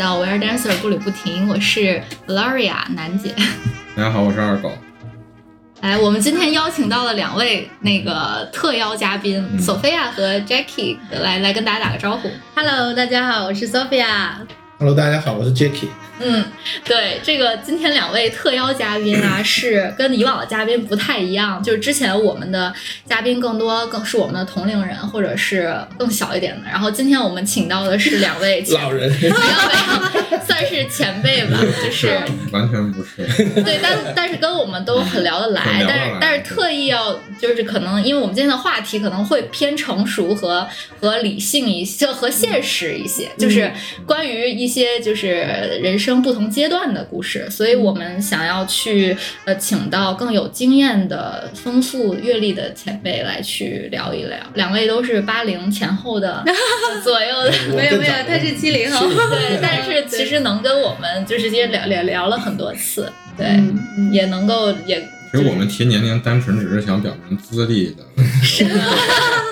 到 We Are Dancer 步履不停，我是 Gloria 楠姐。大家好，我是二狗。来，我们今天邀请到了两位那个特邀嘉宾，索菲亚和 Jackie，来来跟大家打个招呼。Hello，大家好，我是 Sophia。Hello，大家好，我是 Jacky。嗯，对，这个今天两位特邀嘉宾啊，是跟以往的嘉宾不太一样，就是之前我们的嘉宾更多更是我们的同龄人，或者是更小一点的。然后今天我们请到的是两位前老人，没有没有，算是前辈吧，就是完全不是。对，但但是跟我们都很聊得来，很聊得来但是但是特意要就是可能因为我们今天的话题可能会偏成熟和和理性一些，和现实一些，就是关于一些就是人生不同阶段的故事，所以我们想要去呃请到更有经验的、丰富阅历的前辈来去聊一聊。两位都是八零前后的 左右的。没有没有，他是七零后。对，但是其实能跟我们就是直接聊聊聊了很多次，对，嗯也能够也其实我们提年龄单纯只是想表明资历的问题。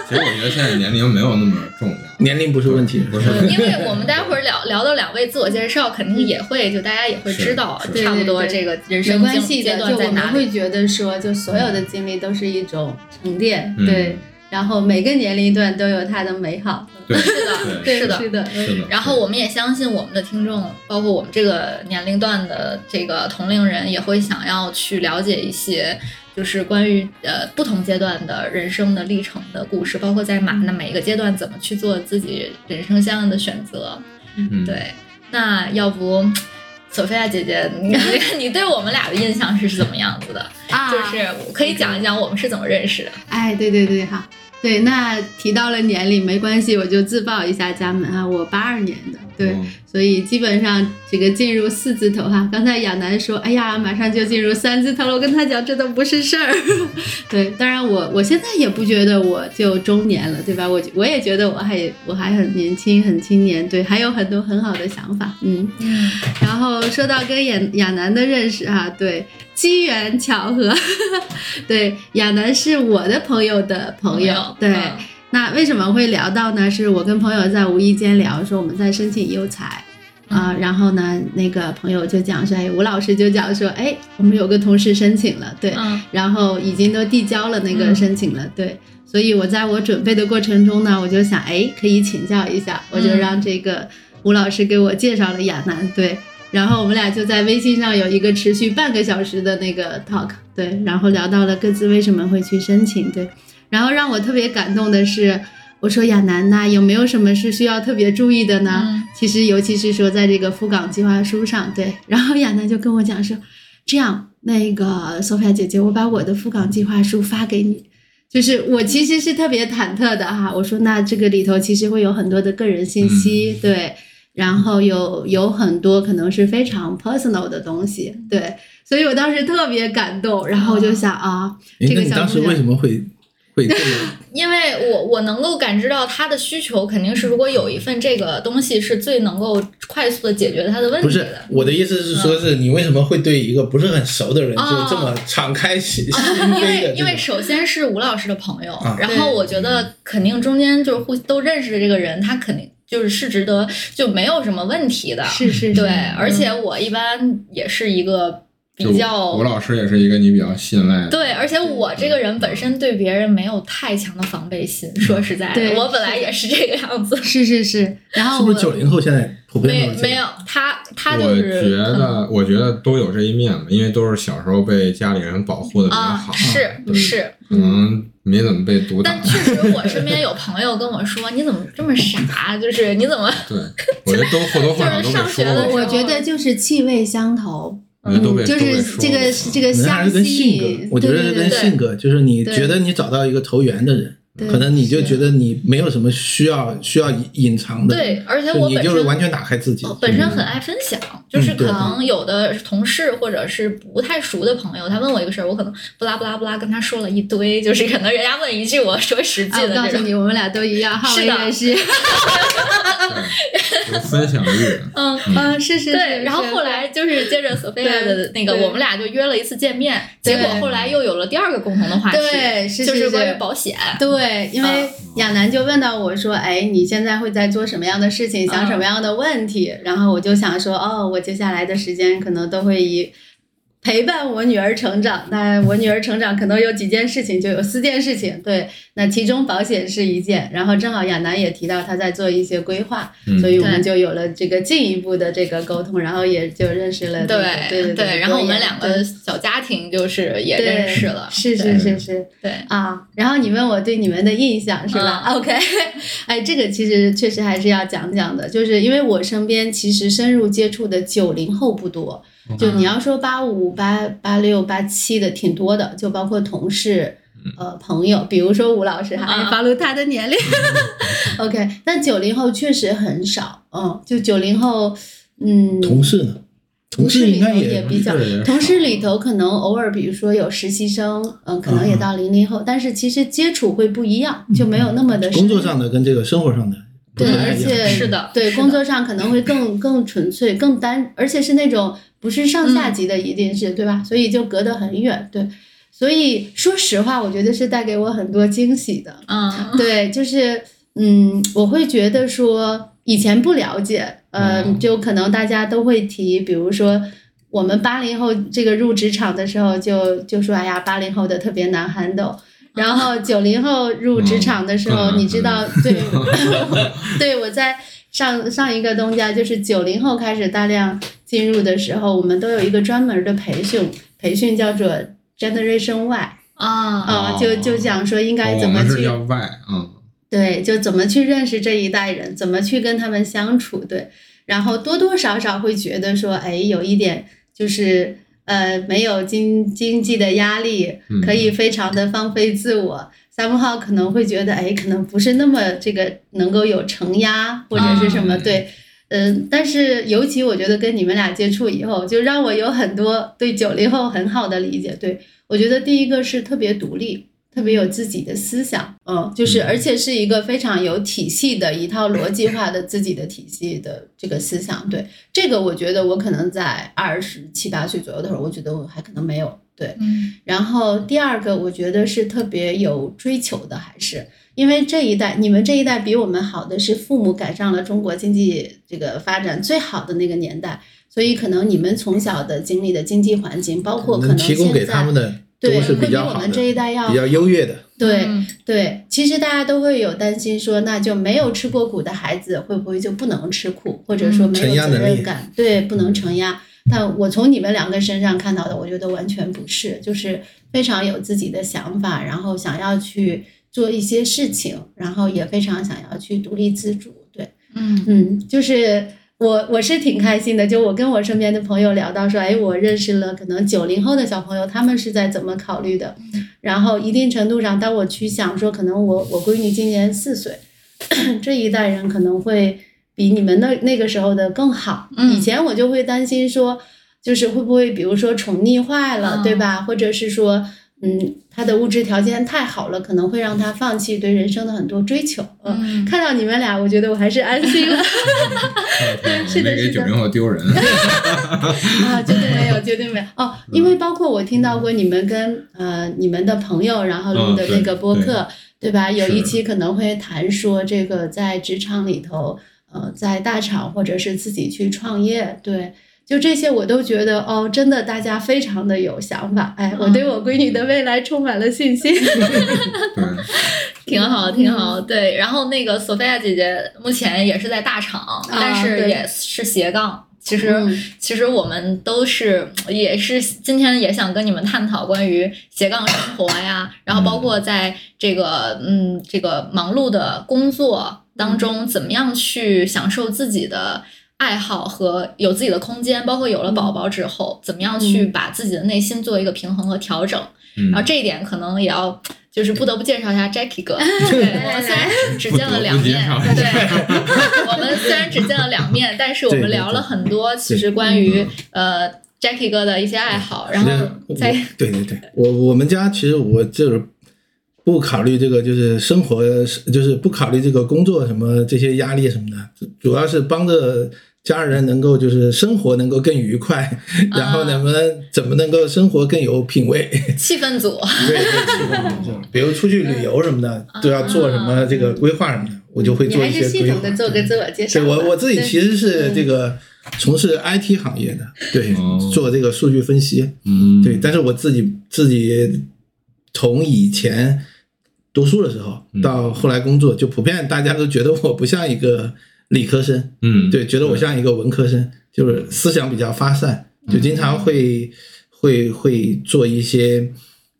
其实我觉得现在年龄没有那么重要，年龄不是问题，不是因为我们待会儿聊聊到两位自我介绍，肯定也会就大家也会知道差不多这个人生阶关系，阶段我们在哪里。会觉得说，就所有的经历都是一种沉淀，嗯对。然后每个年龄段都有它的美好，对是的，对是的。是的，是的。然后我们也相信我们的听众，包括我们这个年龄段的这个同龄人，也会想要去了解一些，就是关于呃不同阶段的人生的历程的故事，包括在马那每一个阶段怎么去做自己人生相应的选择。嗯，对，那要不，索菲亚姐姐，你 你对我们俩的印象是怎么样子的？啊就是可以讲一讲我们是怎么认识的。哎，对对对，好，对，那提到了年龄没关系，我就自报一下家门啊，我八二年的，对，嗯所以基本上这个进入四字头哈。刚才亚楠说，哎呀，马上就进入三字头了，我跟他讲这都不是事儿。对，当然我我现在也不觉得我就中年了，对吧？我我也觉得我还我还很年轻，很青年，对，还有很多很好的想法，嗯。嗯然后说到跟亚亚楠的认识哈、对，机缘巧合，对，亚楠是我的朋友的朋友，对。嗯那为什么会聊到呢？是我跟朋友在无意间聊，说我们在申请优才。啊、然后呢，那个朋友就讲说，哎，吴老师就讲说，哎，我们有个同事申请了，对，嗯。然后已经都递交了那个嗯。申请了，对，所以我在我准备的过程中呢，我就想，哎，可以请教一下，我就嗯让这个吴老师给我介绍了亚楠，对，然后我们俩就在微信上有一个持续半个小时的那个 talk，对，然后聊到了各自为什么会去申请，对，然后让我特别感动的是。我说亚楠呐，有没有什么是需要特别注意的呢？嗯其实尤其是说在这个赴港计划书上，对。然后亚楠就跟我讲说，这样，那个索菲亚姐姐，我把我的赴港计划书发给你。就是我其实是特别忐忑的哈，我说那这个里头其实会有很多的个人信息，对，然后有有很多可能是非常 personal 的东西，对，所以我当时特别感动，然后我就想啊，这个你当时小姑娘为什么会会这么？因为我我能够感知到他的需求，肯定是如果有一份这个东西是最能够快速的解决他的问题不是。我的意思是说，是你为什么会对一个不是很熟的人就哦这么敞开心 心因为？因为首先是吴老师的朋友，啊然后我觉得肯定中间就是互都认识的这个人，他肯定就是是值得就没有什么问题的。是是是，对，而且我一般也是一个就比较吴老师也是一个你比较信赖的。对，而且我这个人本身对别人没有太强的防备心，说实在的，我本来也是这个样子。是是是，然后我是不是九零后现在普遍没没有他，他就我是觉得，我觉得都有这一面吧，因为都是小时候被家里人保护的比较啊好，，是嗯是，可能没怎么被毒打但。确实我身边有朋友跟我说，你怎么这么傻？就是你怎么对，我觉得都或多或少都 上学的时候，我觉得就是气味相投，我觉得都被就是这个这个相是跟性吸格，我觉得是跟对性格，就是你对。觉得你找到一个投缘的人，对可能你就觉得你没有什么需要需要隐隐藏的，对，而且我本身就是完全打开自己我，本身很爱分享，就是可能有的同事或者是不太熟的朋友，他问我一个事儿，我可能不拉不拉不拉跟他说了一堆，就是可能人家问一句，我说十句啊，我的。告诉你，我们俩都一样，是的。人师。对 有分享欲。嗯，嗯，是是对，是然后是。后来就是接着索菲亚的那个，对。我们俩就约了一次见面，结果对。后来又有了第二个共同的话题，对是就是是关于是。保险。对对，因为亚楠就问到我说：“哎，你现在会在做什么样的事情，想什么样的问题？”然后我就想说：“哦，我接下来的时间可能都会以。”陪伴我女儿成长，那我女儿成长可能有几件事情，就有四件事情。对，那其中保险是一件，然后正好亚楠也提到他在做一些规划，嗯所以我们就有了这个进一步的这个沟通，然后也就认识了这个。对对对，然后我们两个小家庭就是也认识了，是是是是。对，啊，然后你问我对你们的印象是吧、嗯 o k 哎，这个其实确实还是要讲讲的，就是因为我身边其实深入接触的九零后不多，就你要说八五、八八六、八七的挺多的，就包括同事。呃，朋友，比如说吴老师，还啊暴露他的年龄。OK，但九零后确实很少，嗯，就九零后，嗯，同事呢？同事里头应该也比较同事也，同事里头可能偶尔，比如说有实习生，嗯，可能也到零零后，但是其实接触会不一样，就没有那么的工作上的跟这个生活上的不对，而且是的对工作上可能会更更纯粹、更单，而且是那种不是上下级的，一定是、对吧？所以就隔得很远，对。所以说实话，我觉得是带给我很多惊喜的。嗯，对，就是嗯，我会觉得说以前不了解，呃，嗯就可能大家都会提，比如说我们八零后这个入职场的时候就就说，哎呀，八零后的特别难 handle。然后九零后入职场的时候，嗯你知道，对，对我在上上一个东家，就是九零后开始大量进入的时候，我们都有一个专门的培训，培训叫做 Generation Y 啊，啊、哦。就就讲说应该怎么去叫 Y 嗯，对，就怎么去认识这一代人，怎么去跟他们相处，对，然后多多少少会觉得说，哎，有一点就是呃，没有经经济的压力，嗯可以非常的放飞自我。三号可能会觉得，哎，可能不是那么这个能够有承压或者是什么，啊对，嗯，但是尤其我觉得跟你们俩接触以后，就让我有很多对九零后很好的理解。对我觉得第一个是特别独立，特别有自己的思想，嗯，就是而且是一个非常有体系的一套逻辑化的自己的体系的这个思想。对这个，我觉得我可能在二十七八岁左右的时候，我觉得我还可能没有。对，嗯然后第二个，我觉得是特别有追求的，还是因为这一代，你们这一代比我们好的是父母赶上了中国经济这个发展最好的那个年代，所以可能你们从小的经历的经济环境，包括可能能提供给他们的都对是会比我们比较好的，这一代要比较优越的。对。嗯对，其实大家都会有担心说，那就没有吃过苦的孩子会不会就不能吃苦，或者说没有责任感？对，不能承压。但我从你们两个身上看到的，我觉得完全不是，就是非常有自己的想法，然后想要去做一些事情，然后也非常想要去独立自主。对，嗯嗯，就是我我是挺开心的，就我跟我身边的朋友聊到说，哎，我认识了可能九零后的小朋友，他们是在怎么考虑的，然后一定程度上，当我去想说，可能我我闺女今年四岁，这一代人可能会比你们那那个时候的更好。嗯以前我就会担心说，就是会不会比如说宠溺坏了，嗯对吧？或者是说。嗯，他的物质条件太好了，可能会让他放弃对人生的很多追求。嗯，嗯看到你们俩，我觉得我还是安心了。是的是的没给九零后丢人。啊，绝对没有，绝对没有哦，因为包括我听到过你们跟呃你们的朋友，然后录的那个播客，对吧？有一期可能会谈说这个在职场里头，呃，在大厂或者是自己去创业，对。就这些，我都觉得哦，真的，大家非常的有想法。哎，我对我闺女的未来充满了信心。对，挺好，挺好。对，然后那个索菲亚姐姐目前也是在大厂，但是也是斜杠。其实，嗯其实我们都是，也是今天也想跟你们探讨关于斜杠生活呀，然后包括在这个嗯这个忙碌的工作当中，怎么样去享受自己的。爱好和有自己的空间，包括有了宝宝之后，怎么样去把自己的内心做一个平衡和调整。嗯。然后这一点可能也要，就是不得不介绍一下 Jackie 哥。对，我们虽然只见了两面，对，我们虽然只见了两面，但是我们聊了很多，其实关于呃 Jackie 哥的一些爱好，然后在对对对，我我们家其实我就是不考虑这个，就是生活，就是不考虑这个工作什么这些压力什么的，主主要是帮着家人能够就是生活能够更愉快，然后能不能怎么能够生活更有品味？气氛组，对对，气氛组比如出去旅游什么的，都要做什么这个规划什么的，我就会做一些系些规划。统的做个自我介绍。对我我自己其实是这个从事 IT 行业的，对哦，做这个数据分析，嗯，对，但是我自己自己从以前读书的时候嗯。到后来工作，就普遍大家都觉得我不像一个理科生，嗯，对，觉得我像一个文科生，就是思想比较发散，就经常会会会做一些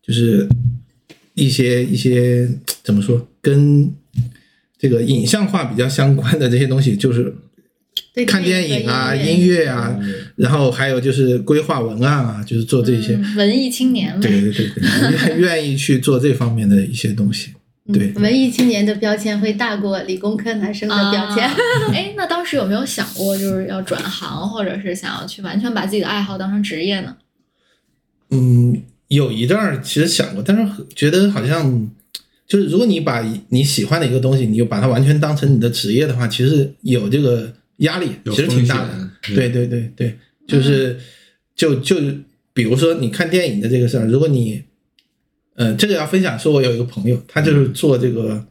就是一些一些怎么说跟这个影像化比较相关的这些东西，就是看电影啊、对音乐啊，然后还有就是规划文案啊，就是做这些。嗯文艺青年对。对对对，愿愿意去做这方面的一些东西。对嗯文艺青年的标签会大过理工科男生的标签。啊 哎，那当时有没有想过，就是要转行，或者是想要去完全把自己的爱好当成职业呢？嗯，有一段儿其实想过，但是觉得好像就是如果你把你喜欢的一个东西，你就把它完全当成你的职业的话，其实有这个压力，其实挺大的。对对对对，就是就就比如说你看电影的这个事儿，如果你呃这个要分享，说我有一个朋友，他就是做这个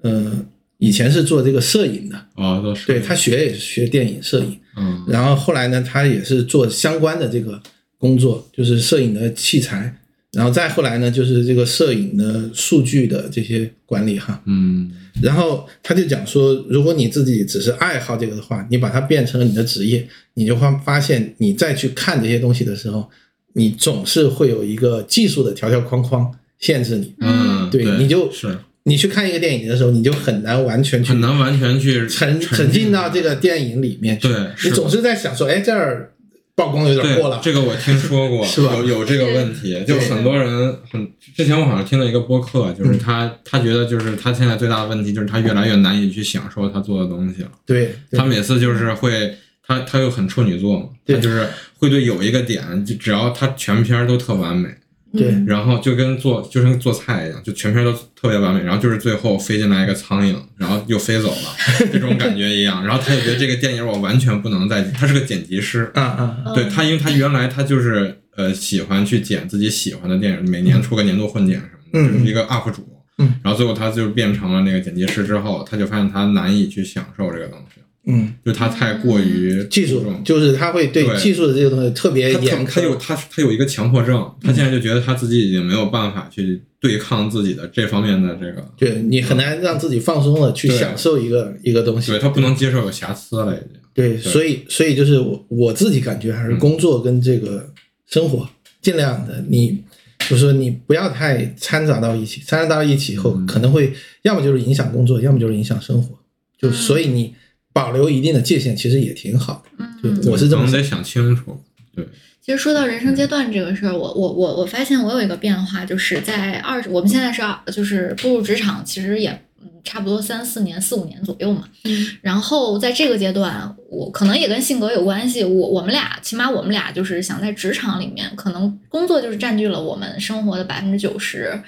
呃以前是做这个摄影的，哦，都是对他学也是学电影摄影。嗯然后后来呢，他也是做相关的这个工作，就是摄影的器材，然后再后来呢，就是这个摄影的数据的这些管理哈。嗯然后他就讲说，如果你自己只是爱好这个的话，你把它变成了你的职业，你就会发现，你再去看这些东西的时候，你总是会有一个技术的条条框框限制你。嗯，对你就是你去看一个电影的时候，你就很难完全去很难完全去沉沉浸到这个电影里面去。对你总是在想说，哎，这儿曝光有点过了。这个我听说过，是吧有有这个问题，就很多人很之前我好像听了一个播客，就是他他觉得就是他现在最大的问题就是他越来越难以去享受他做的东西了。对，对他每次就是会，他他又很处女座嘛，他就是会对有一个点，就只要他全片儿都特完美，对然后就跟做就跟做菜一样，就全片都特别完美，然后就是最后飞进来一个苍蝇，然后又飞走了，这种感觉一样。然后他就觉得这个电影我完全不能再，他是个剪辑师，啊啊，啊对他，因为他原来他就是呃喜欢去剪自己喜欢的电影，每年出个年度混剪什么的，嗯就是一个 UP 主。嗯，然后最后他就变成了那个剪辑师之后，他就发现他难以去享受这个东西，嗯，就他太过于技术就是他会对对技术的这个东西特别严他他有。他他有一个强迫症，他现在就觉得他自己已经没有办法去对抗自己的这方面的这个，对你很难让自己放松的去享受一个一个东西对。他不能接受有瑕疵了已经。对，所以所以就是我我自己感觉还是工作跟这个生活尽量的你。就是说你不要太掺杂到一起，掺杂到一起以后，可能会要么就是影响工作，要么就是影响生活。就所以你保留一定的界限，其实也挺好的。嗯，我是这么想可能得想清楚。对，其实说到人生阶段这个事儿，我我我我发现我有一个变化，就是在二十，我们现在是二，就是步入职场，其实也嗯差不多三四年、四五年左右嘛。嗯然后在这个阶段，我可能也跟性格有关系。我我们俩，起码我们俩就是想在职场里面，可能工作就是占据了我们生活的百分之九十，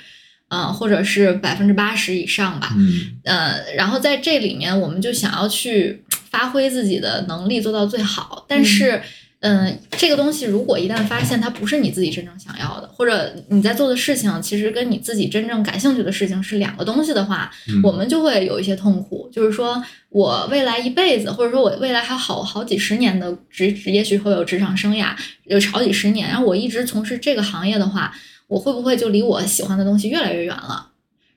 呃，或者是百分之八十以上吧。嗯呃，然后在这里面，我们就想要去发挥自己的能力，做到最好。但是，嗯、这个东西如果一旦发现它不是你自己真正想要的，或者你在做的事情其实跟你自己真正感兴趣的事情是两个东西的话，嗯我们就会有一些痛苦。就是说我未来一辈子，或者说我未来还有好好几十年的职职，也许会有职场生涯，有好几十年，然后我一直从事这个行业的话，我会不会就离我喜欢的东西越来越远了？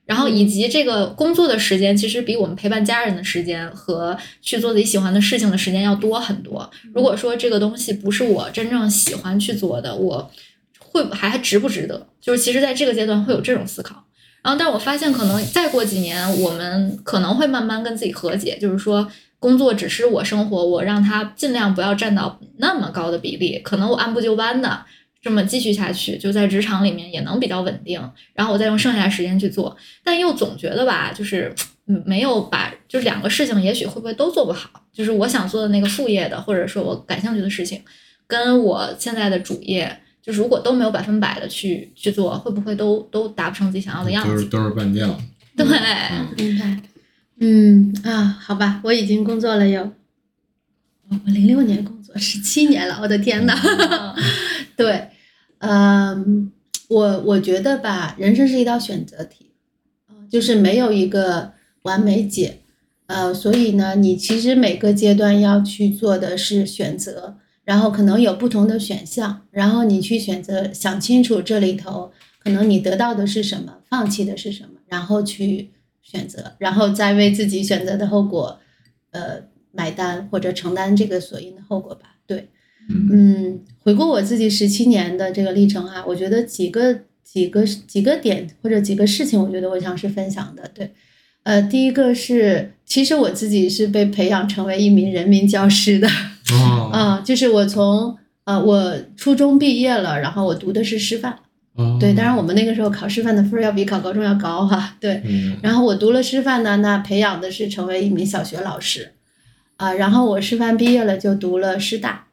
然后以及这个工作的时间，其实比我们陪伴家人的时间和去做自己喜欢的事情的时间要多很多。如果说这个东西不是我真正喜欢去做的，我会还还值不值得？就是其实在这个阶段会有这种思考。然后，但我发现可能再过几年，我们可能会慢慢跟自己和解，就是说工作只是我生活，我让它尽量不要占到那么高的比例，可能我按部就班的。这么继续下去，就在职场里面也能比较稳定，然后我再用剩下的时间去做，但又总觉得吧，就是嗯没有把就是两个事情，也许会不会都做不好？就是我想做的那个副业的，或者说我感兴趣的事情，跟我现在的主业，就是如果都没有百分百的去去做，会不会都都达不成自己想要的样子？都是都是半吊。对，嗯明白。嗯啊，好吧，我已经工作了有我零六年工作十七年了，我的天呐！嗯 对，嗯，我我觉得吧，人生是一道选择题，呃就是没有一个完美解，呃，所以呢，你其实每个阶段要去做的是选择，然后可能有不同的选项，然后你去选择，想清楚这里头可能你得到的是什么，放弃的是什么，然后去选择，然后再为自己选择的后果，呃，买单或者承担这个所应的后果吧。对，嗯嗯，回顾我自己十七年的这个历程啊，我觉得几个几个几个点或者几个事情，我觉得我想是分享的。对，呃，第一个是，其实我自己是被培养成为一名人民教师的，哦。啊、就是我从呃我初中毕业了，然后我读的是师范，哦。对，当然我们那个时候考师范的分儿要比考高中要高哈、对，嗯。然后我读了师范呢，那培养的是成为一名小学老师，啊，然后我师范毕业了就读了师大，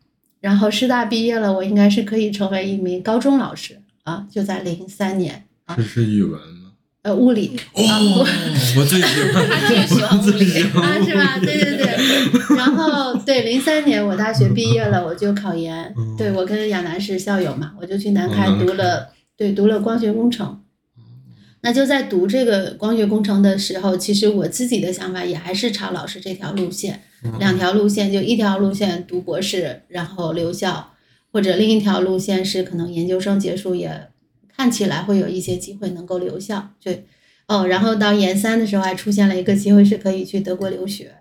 然后师大毕业了，我应该是可以成为一名高中老师啊，就在零三年，这是语文吗？呃，物理我最喜欢，他最喜欢物理啊，是吧？对对对。然后对，零三年我大学毕业了，我就考研。嗯对我跟亚楠是校友嘛，我就去南开哦南开读了，对，读了光学工程。那就在读这个光学工程的时候，其实我自己的想法也还是朝老师这条路线，两条路线，就一条路线读博士，然后留校，或者另一条路线是可能研究生结束也看起来会有一些机会能够留校，对。哦，然后到研三的时候还出现了一个机会是可以去德国留学，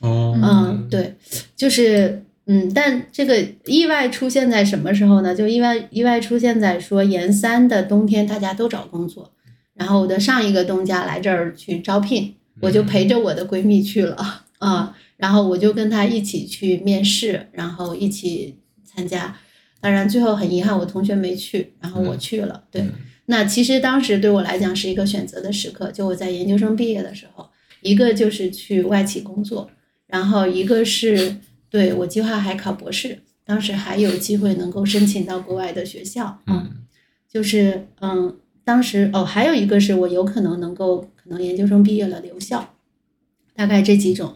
哦，嗯，，对，就是嗯，但这个意外出现在什么时候呢？就意外意外出现在说研三的冬天大家都找工作，然后我的上一个东家来这儿去招聘，我就陪着我的闺蜜去了啊、然后我就跟她一起去面试，然后一起参加。当然最后很遗憾，我同学没去，然后我去了。对，嗯那其实当时对我来讲是一个选择的时刻，就我在研究生毕业的时候，一个就是去外企工作，然后一个是对我计划还考博士，当时还有机会能够申请到国外的学校，嗯就是嗯，当时哦还有一个是我有可能能够可能研究生毕业了留校，大概这几种。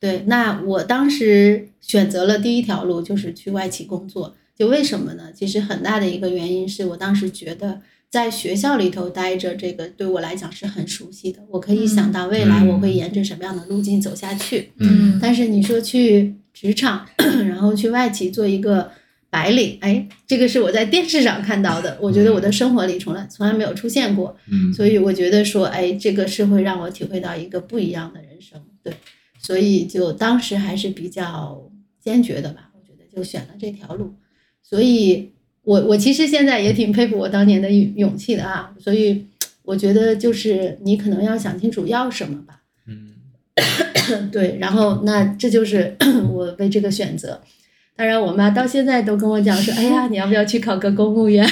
对，那我当时选择了第一条路，就是去外企工作。就为什么呢？其实很大的一个原因是我当时觉得在学校里头待着，这个对我来讲是很熟悉的，我可以想到未来我会沿着什么样的路径走下去。嗯但是你说去职场，然后去外企做一个白领，哎，这个是我在电视上看到的，我觉得我的生活里从来从来没有出现过，嗯，所以我觉得说，哎，这个是会让我体会到一个不一样的人生，对，所以就当时还是比较坚决的吧，我觉得就选了这条路，所以我我其实现在也挺佩服我当年的勇勇气的啊，所以我觉得就是你可能要想清楚要什么吧，嗯。对，然后那这就是 我为这个选择。当然，我妈到现在都跟我讲说：“哎呀，你要不要去考个公务员？”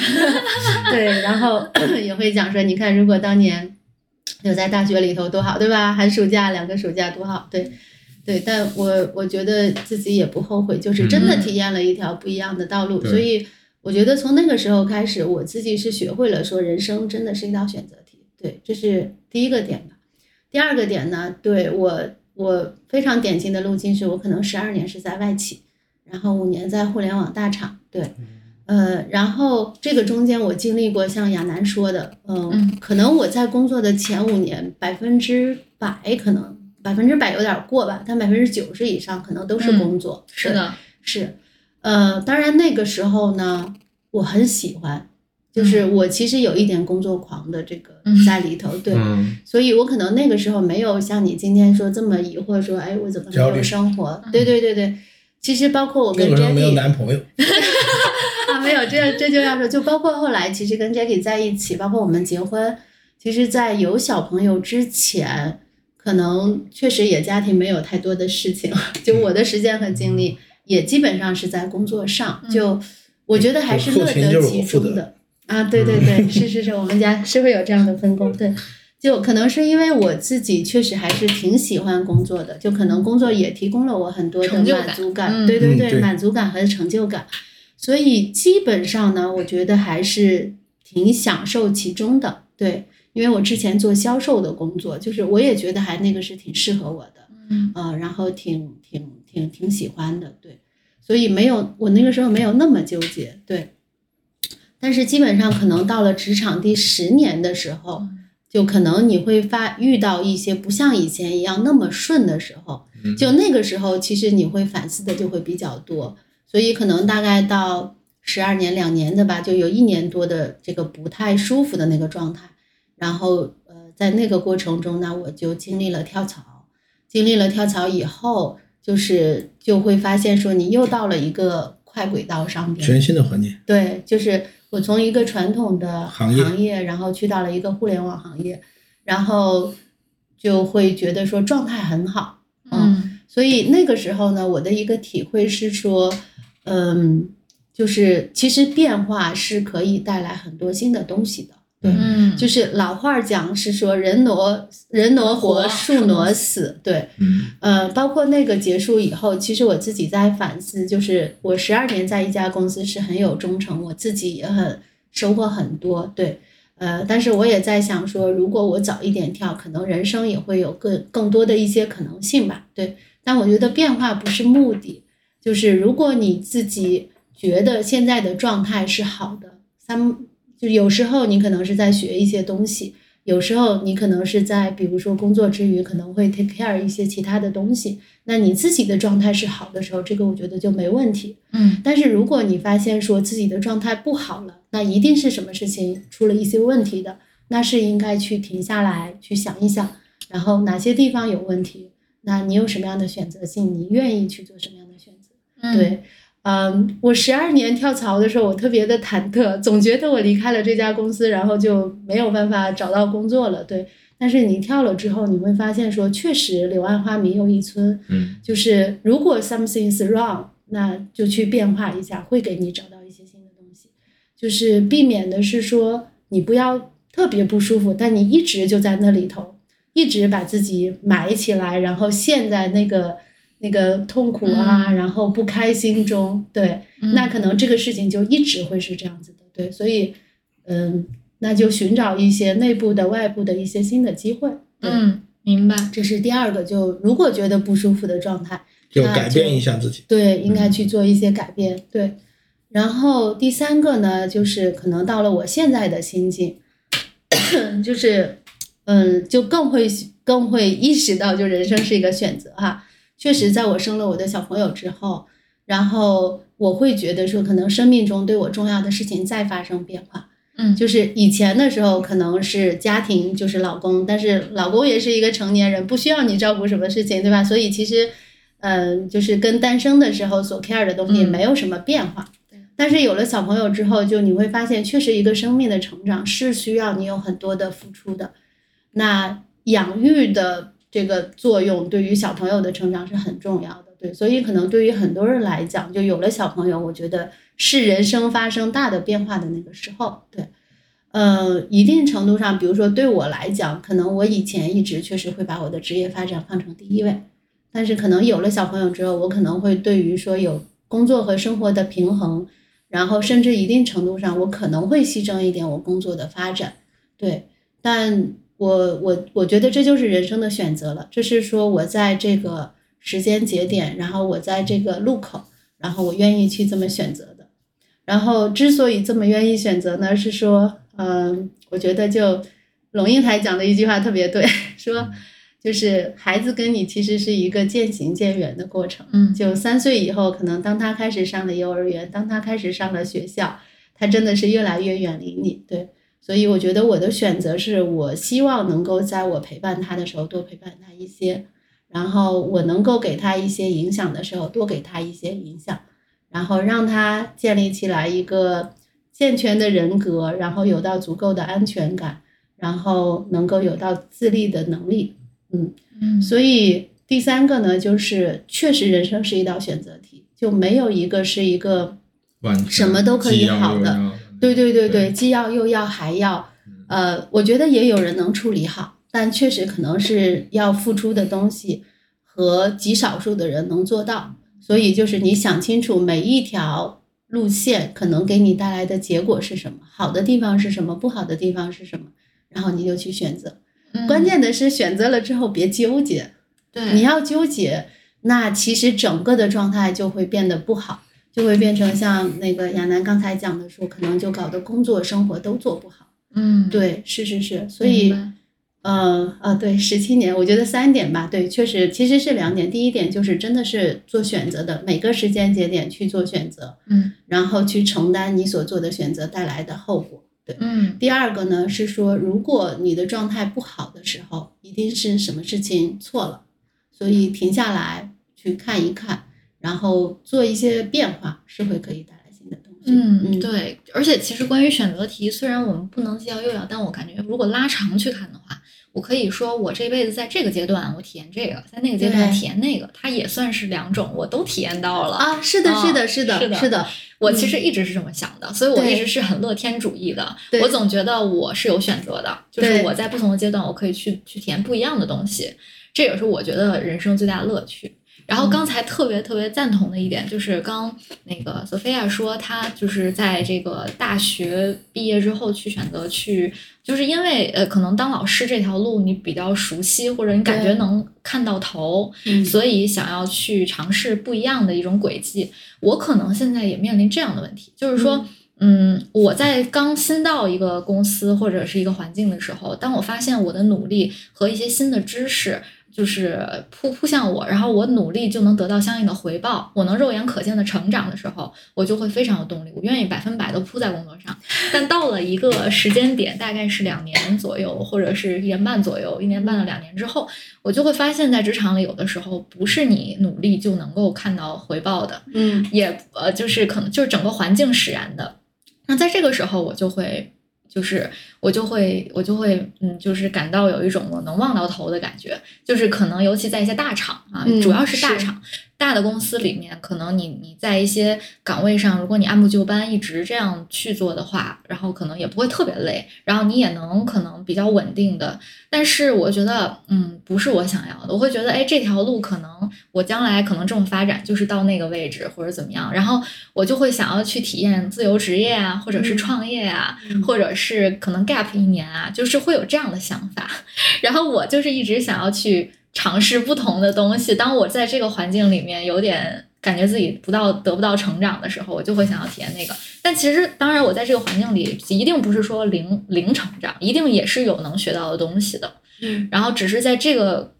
对，然后也会讲说：“你看，如果当年有在大学里头多好，对吧？寒暑假两个暑假多好。”对，对，但我我觉得自己也不后悔，就是真的嗯体验了一条不一样的道路。对所以我觉得从那个时候开始，我自己是学会了说人生真的是一道选择题。对，这是第一个点吧。第二个点呢，对我我非常典型的路径是我可能十二年是在外企，然后五年在互联网大厂，对，呃，然后这个中间我经历过像亚楠说的，嗯、嗯可能我在工作的前五年百分之百可能百分之百有点过吧，但百分之九十以上可能都是嗯工作，对是的，是，呃，当然那个时候呢，我很喜欢，就是我其实有一点工作狂的这个嗯在里头，对，嗯所以我可能那个时候没有像你今天说这么疑惑，说，哎，我怎么没有生活？对对对对，其实包括我跟 Jackie 男朋友，啊，没有，这这就要说，就包括后来其实跟 Jackie 在一起，包括我们结婚，其实，在有小朋友之前，可能确实也家庭没有太多的事情，就我的时间和精力也基本上是在工作上，就我觉得还是乐得其中的。啊，对对对，是是是，我们家是会有这样的分工，对。就可能是因为我自己确实还是挺喜欢工作的，就可能工作也提供了我很多的满足感，嗯对对对，嗯对满足感和成就感。所以基本上呢，我觉得还是挺享受其中的。对，因为我之前做销售的工作，就是我也觉得还那个是挺适合我的，嗯呃，然后挺挺挺挺喜欢的。对，所以没有我那个时候没有那么纠结，对。但是基本上可能到了职场第十年的时候，就可能你会发遇到一些不像以前一样那么顺的时候，嗯就那个时候其实你会反思的就会比较多，所以可能大概到十二年两年的吧，就有一年多的这个不太舒服的那个状态，然后呃在那个过程中呢，我就经历了跳槽，经历了跳槽以后，就是就会发现说你又到了一个快轨道上边，全新的环境，对，就是我从一个传统的行业。然后去到了一个互联网行业，然后就会觉得说状态很好，嗯。所以那个时候呢，我的一个体会是说，嗯，就是其实变化是可以带来很多新的东西的，对，嗯，就是老话讲是说人挪人挪活，活树挪死，对，嗯。呃，包括那个结束以后，其实我自己在反思，就是我十二年在一家公司是很有忠诚，我自己也很收获很多，对，呃，但是我也在想说，如果我早一点跳，可能人生也会有更更多的一些可能性吧，对。但我觉得变化不是目的，就是如果你自己觉得现在的状态是好的，三就有时候你可能是在学一些东西，有时候你可能是在，比如说工作之余可能会 take care 一些其他的东西。那你自己的状态是好的时候，这个我觉得就没问题。嗯但是如果你发现说自己的状态不好了，那一定是什么事情出了一些问题的，那是应该去停下来去想一想，然后哪些地方有问题，那你有什么样的选择性，你愿意去做什么样的选择？嗯对，嗯，我十二年跳槽的时候，我特别的忐忑，总觉得我离开了这家公司，然后就没有办法找到工作了。对，但是你跳了之后，你会发现说，确实柳暗花明又一村。嗯就是如果 something is wrong，那就去变化一下，会给你找到一些新的东西。就是避免的是说，你不要特别不舒服，但你一直就在那里头，一直把自己埋起来，然后陷在那个那个痛苦啊，嗯然后不开心中，对，嗯那可能这个事情就一直会是这样子的，对，所以，嗯，那就寻找一些内部的、外部的一些新的机会，对，嗯，明白。这是第二个，就如果觉得不舒服的状态，就改变一下自己。对，应该去做一些改变。对，然后第三个呢，就是可能到了我现在的心境，就是嗯，就更会更会意识到，就人生是一个选择哈。确实，在我生了我的小朋友之后，然后我会觉得说，可能生命中对我重要的事情在发生变化。嗯就是以前的时候可能是家庭就是老公，但是老公也是一个成年人，不需要你照顾什么事情，对吧？所以其实，嗯、就是跟单身的时候所 care 的东西没有什么变化。对但是有了小朋友之后，就你会发现，确实一个生命的成长是需要你有很多的付出的。那养育的这个作用对于小朋友的成长是很重要的，对，所以可能对于很多人来讲，就有了小朋友，我觉得是人生发生大的变化的那个时候，对，呃，一定程度上，比如说对我来讲，可能我以前一直确实会把我的职业发展放成第一位，但是可能有了小朋友之后，我可能会对于说有工作和生活的平衡，然后甚至一定程度上，我可能会牺牲一点我工作的发展，对，但我我我觉得这就是人生的选择了，这是说我在这个时间节点，然后我在这个路口，然后我愿意去这么选择的。然后之所以这么愿意选择呢，是说，嗯、我觉得就龙应台讲的一句话特别对，说就是孩子跟你其实是一个渐行渐远的过程。嗯就三岁以后，可能当他开始上了幼儿园，当他开始上了学校，他真的是越来越远离你。对，所以我觉得我的选择是我希望能够在我陪伴他的时候多陪伴他一些，然后我能够给他一些影响的时候多给他一些影响，然后让他建立起来一个健全的人格，然后有到足够的安全感，然后能够有到自立的能力。嗯，嗯所以第三个呢，就是确实人生是一道选择题，就没有一个是一个什么都可以好的要对对对对对，既要又要还要，呃，我觉得也有人能处理好，但确实可能是要付出的东西和极少数的人能做到，所以就是你想清楚每一条路线可能给你带来的结果是什么，好的地方是什么，不好的地方是什么，然后你就去选择。嗯。关键的是选择了之后别纠结，对。你要纠结，那其实整个的状态就会变得不好，就会变成像那个亚楠刚才讲的说，可能就搞得工作生活都做不好。嗯，对，是是是，所以。呃呃，对，十七年，我觉得三点吧，对，确实其实是两点。第一点就是真的是做选择的，每个时间节点去做选择，嗯然后去承担你所做的选择带来的后果。对，嗯第二个呢是说，如果你的状态不好的时候，一定是什么事情错了，所以停下来去看一看，然后做一些变化，是会可以带来新的东西。嗯，对，而且其实关于选择题，虽然我们不能既要又要，但我感觉如果拉长去看的话，我可以说我这辈子在这个阶段我体验这个，在那个阶段对体验那个，它也算是两种，我都体验到了。啊，是的，啊是的，是的，是的是的，我其实一直是这么想的，所以我一直是很乐天主义的。我总觉得我是有选择的，就是我在不同的阶段，我可以去去体验不一样的东西，这也是我觉得人生最大的乐趣。然后刚才特别特别赞同的一点就是，刚那个索菲亚说，她就是在这个大学毕业之后去选择去，就是因为呃，可能当老师这条路你比较熟悉，或者你感觉能看到头，嗯所以想要去尝试不一样的一种轨迹。我可能现在也面临这样的问题，就是说，嗯，我在刚新到一个公司或者是一个环境的时候，当我发现我的努力和一些新的知识。就是扑扑向我，然后我努力就能得到相应的回报，我能肉眼可见的成长的时候，我就会非常有动力，我愿意百分百的扑在工作上。但到了一个时间点，大概是两年左右，或者是一年半左右，一年半到两年之后，我就会发现，在职场里有的时候不是你努力就能够看到回报的，嗯也呃就是可能就是整个环境使然的。那在这个时候，我就会就是我就会我就会嗯，就是感到有一种我能望到头的感觉，就是可能尤其在一些大厂啊，嗯主要是大厂。大的公司里面，可能你你在一些岗位上，如果你按部就班一直这样去做的话，然后可能也不会特别累，然后你也能可能比较稳定的。但是我觉得，嗯，不是我想要的。我会觉得，哎，这条路可能我将来可能这么发展，就是到那个位置或者怎么样，然后我就会想要去体验自由职业啊，或者是嗯创业啊，嗯或者是可能 gap 一年啊，就是会有这样的想法。然后我就是一直想要去尝试不同的东西。当我在这个环境里面有点感觉自己不到得不到成长的时候，我就会想要体验那个。但其实，当然，我在这个环境里一定不是说零零成长，一定也是有能学到的东西的。嗯然后只是在这个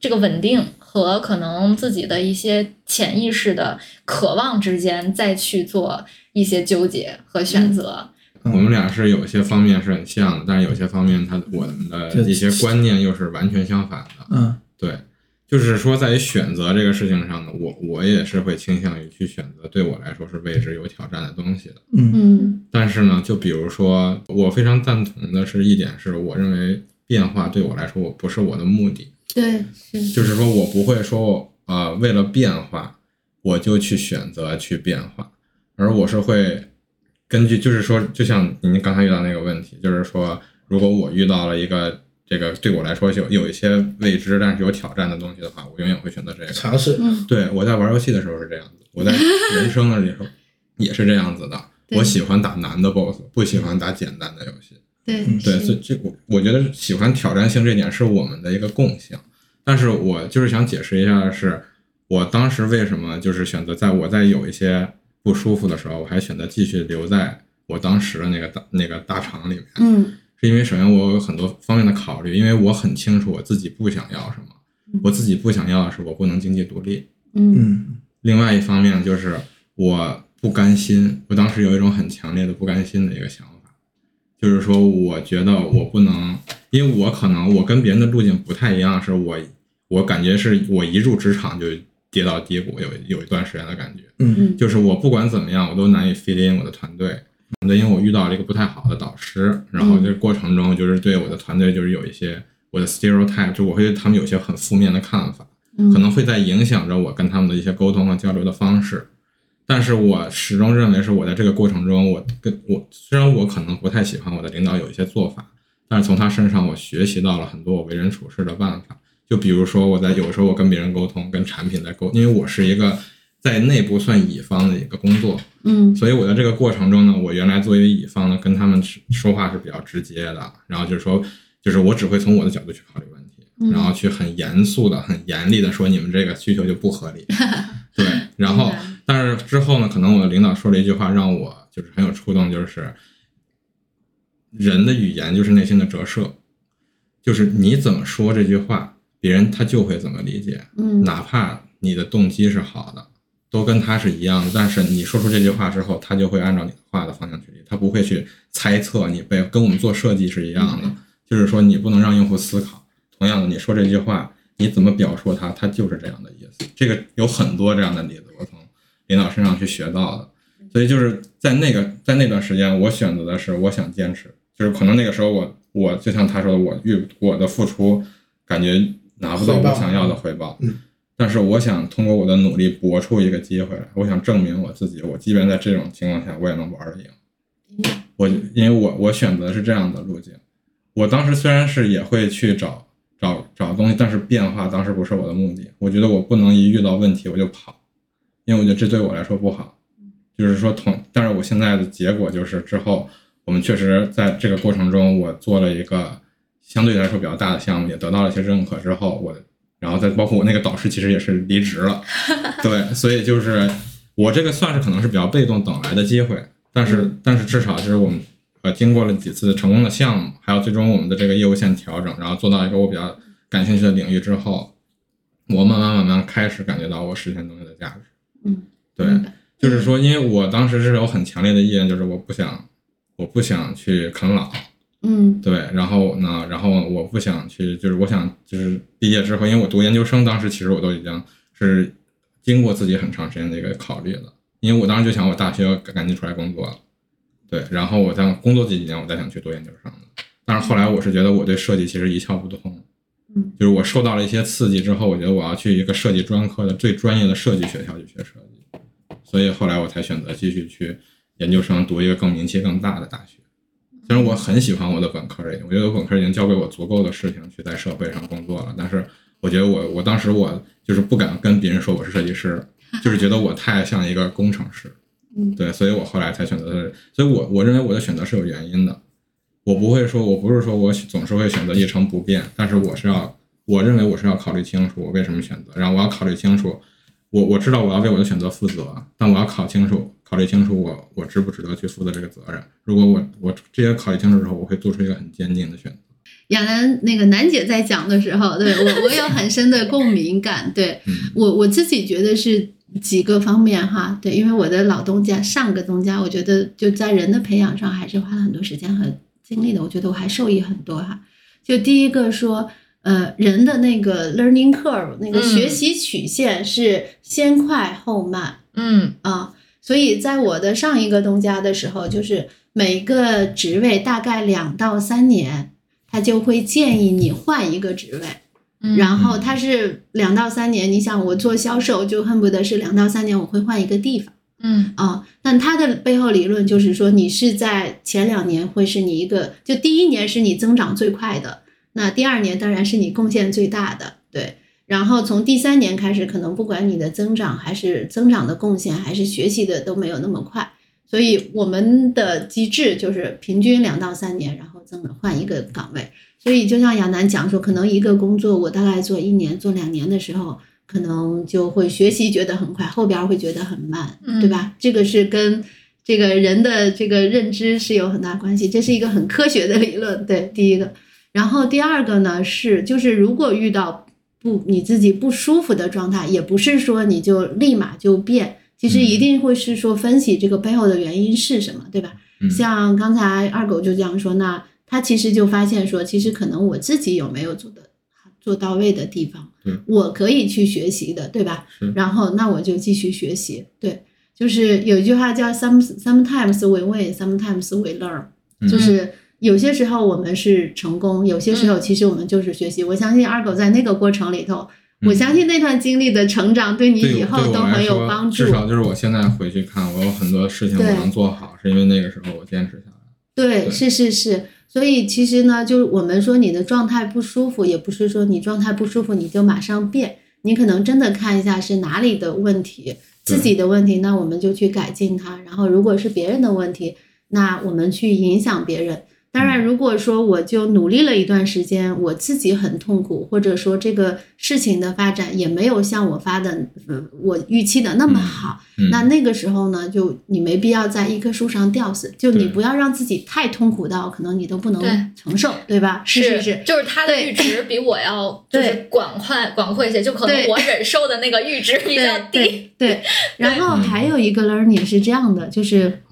这个稳定和可能自己的一些潜意识的渴望之间，再去做一些纠结和选择。我们俩是有些方面是很像的，但是有些方面他我们的就一些观念又是完全相反的。嗯对，就是说在于选择这个事情上呢，我我也是会倾向于去选择对我来说是未知有挑战的东西的。嗯嗯但是呢，就比如说，我非常赞同的是一点是，我认为变化对我来说，我不是我的目的，对是就是说我不会说，呃，为了变化，我就去选择去变化，而我是会根据，就是说，就像您刚才遇到那个问题，就是说，如果我遇到了一个这个对我来说有有一些未知但是有挑战的东西的话，我永远会选择这个。尝试嗯对我在玩游戏的时候是这样子，我在人生的时候也是这样子的。我喜欢打难的 BOSS，不喜欢打简单的游戏。对对，所以这我我觉得喜欢挑战性这点是我们的一个共性。但是我就是想解释一下的是，我当时为什么就是选择在我在有一些不舒服的时候，我还选择继续留在我当时的那个大那个大厂里面，嗯是因为首先我有很多方面的考虑，因为我很清楚我自己不想要什么，我自己不想要的是我不能经济独立。嗯嗯另外一方面就是我不甘心，我当时有一种很强烈的不甘心的一个想法，就是说我觉得我不能，因为我可能我跟别人的路径不太一样，是我我感觉是我一入职场就跌到低谷，有有一段时间的感觉，嗯嗯就是我不管怎么样，我都难以 fit in 我的团队。团队因为我遇到了一个不太好的导师，然后这过程中就是对我的团队就是有一些我的 stereotype，就我会对他们有些很负面的看法。嗯可能会在影响着我跟他们的一些沟通和交流的方式。但是我始终认为是我在这个过程中，我跟我虽然我可能不太喜欢我的领导有一些做法，但是从他身上我学习到了很多我为人处事的办法。就比如说我在有时候我跟别人沟通，跟产品在沟，因为我是一个在内部算乙方的一个工作，嗯。所以我在这个过程中呢，我原来作为乙方呢，跟他们说话是比较直接的，然后就是说，就是我只会从我的角度去考虑问题，嗯。然后去很严肃的、很严厉的说你们这个需求就不合理。对，然后但是之后呢，可能我的领导说了一句话让我就是很有触动，就是人的语言就是内心的折射，就是你怎么说这句话，别人他就会怎么理解。嗯。哪怕你的动机是好的，都跟他是一样的，但是你说出这句话之后，他就会按照你的话的方向去理，他不会去猜测你背，跟我们做设计是一样的，就是说你不能让用户思考。同样的，你说这句话，你怎么表述它，它就是这样的意思。这个有很多这样的例子，我从领导身上去学到的。所以就是在那个在那段时间，我选择的是我想坚持，就是可能那个时候我我就像他说的，我遇我的付出感觉拿不到我想要的回报，嗯但是我想通过我的努力搏出一个机会来，我想证明我自己，我即便在这种情况下，我也能玩得赢。我因为我我选择是这样的路径，我当时虽然是也会去找找找东西，但是变化当时不是我的目的。我觉得我不能一遇到问题我就跑，因为我觉得这对我来说不好。就是说同，但是我现在的结果就是之后我们确实在这个过程中，我做了一个相对来说比较大的项目，也得到了一些认可之后，我然后再包括我那个导师其实也是离职了，对，所以就是我这个算是可能是比较被动等来的机会，但是但是至少就是我们呃经过了几次成功的项目，还有最终我们的这个业务线调整，然后做到一个我比较感兴趣的领域之后，我慢慢慢慢开始感觉到我实现东西的价值。嗯，对，就是说，因为我当时是有很强烈的意愿，就是我不想，我不想去啃老，嗯。对，然后呢，然后我不想去，就是我想就是毕业之后，因为我读研究生，当时其实我都已经是经过自己很长时间的一个考虑了，因为我当时就想我大学要赶紧出来工作了，对，然后我在工作这几年，我再想去读研究生的，但是后来我是觉得我对设计其实一窍不通，嗯，就是我受到了一些刺激之后，我觉得我要去一个设计专科的最专业的设计学校去学设计，所以后来我才选择继续去研究生读一个更名气更大的大学。虽然我很喜欢我的本科我觉得我本科已经教给我足够的事情去在社会上工作了，但是我觉得我我当时我就是不敢跟别人说我是设计师，就是觉得我太像一个工程师，嗯。对，所以我后来才选择的，所以我我认为我的选择是有原因的，我不会说我不是说我总是会选择一成不变，但是我是要我认为我是要考虑清楚我为什么选择，然后我要考虑清楚，我我知道我要为我的选择负责，但我要考清楚考虑清楚我我值不值得去负责这个责任。如果我我这些考虑清楚之后，我会做出一个很坚定的选择。亚楠那个楠姐在讲的时候，对我我有很深的共鸣感。对嗯我我自己觉得是几个方面哈，对，因为我的老东家上个东家，我觉得就在人的培养上还是花了很多时间和精力的，我觉得我还受益很多哈。就第一个说，呃，人的那个 learning curve 那个嗯学习曲线是先快后慢。嗯啊，所以在我的上一个东家的时候，就是每个职位大概两到三年，他就会建议你换一个职位。嗯然后他是两到三年，你想我做销售就恨不得是两到三年我会换一个地方嗯啊。但他的背后理论就是说，你是在前两年会是你一个，就第一年是你增长最快的，那第二年当然是你贡献最大的，对。然后从第三年开始，可能不管你的增长还是增长的贡献，还是学习的都没有那么快。所以我们的机制就是平均两到三年，然后增换一个岗位。所以就像亚楠讲说，可能一个工作我大概做一年、做两年的时候，可能就会学习觉得很快，后边会觉得很慢，嗯对吧？这个是跟这个人的这个认知是有很大关系，这是一个很科学的理论。对，第一个，然后第二个呢是，就是如果遇到不你自己不舒服的状态，也不是说你就立马就变，其实一定会是说分析这个背后的原因是什么，对吧？嗯。像刚才二狗就这样说，那他其实就发现说，其实可能我自己有没有做的做到位的地方，我可以去学习的，对吧？然后那我就继续学习，对，就是有一句话叫 some sometimes we win, sometimes we learn，嗯。就是有些时候我们是成功，有些时候其实我们就是学习。我相信二狗在那个过程里头，我相信那段经历的成长对你以后都很有帮助至。少就是我现在回去看，我有很多事情我能做好，是因为那个时候我坚持下来。对，对是是是，所以其实呢，就是我们说你的状态不舒服，也不是说你状态不舒服你就马上变，你可能真的看一下是哪里的问题，自己的问题，那我们就去改进它。然后如果是别人的问题，那我们去影响别人。当然，如果说我就努力了一段时间，我自己很痛苦，或者说这个事情的发展也没有像我发的，呃，我预期的那么好，嗯。那那个时候呢，就你没必要在一棵树上吊死，就你不要让自己太痛苦到可能你都不能承受，对吧？是是是，就是他的阈值比我要 就是对广宽广阔一些，就可能我忍受的那个阈值比较对低。对对，然后还有一个 learning 是这样的，就是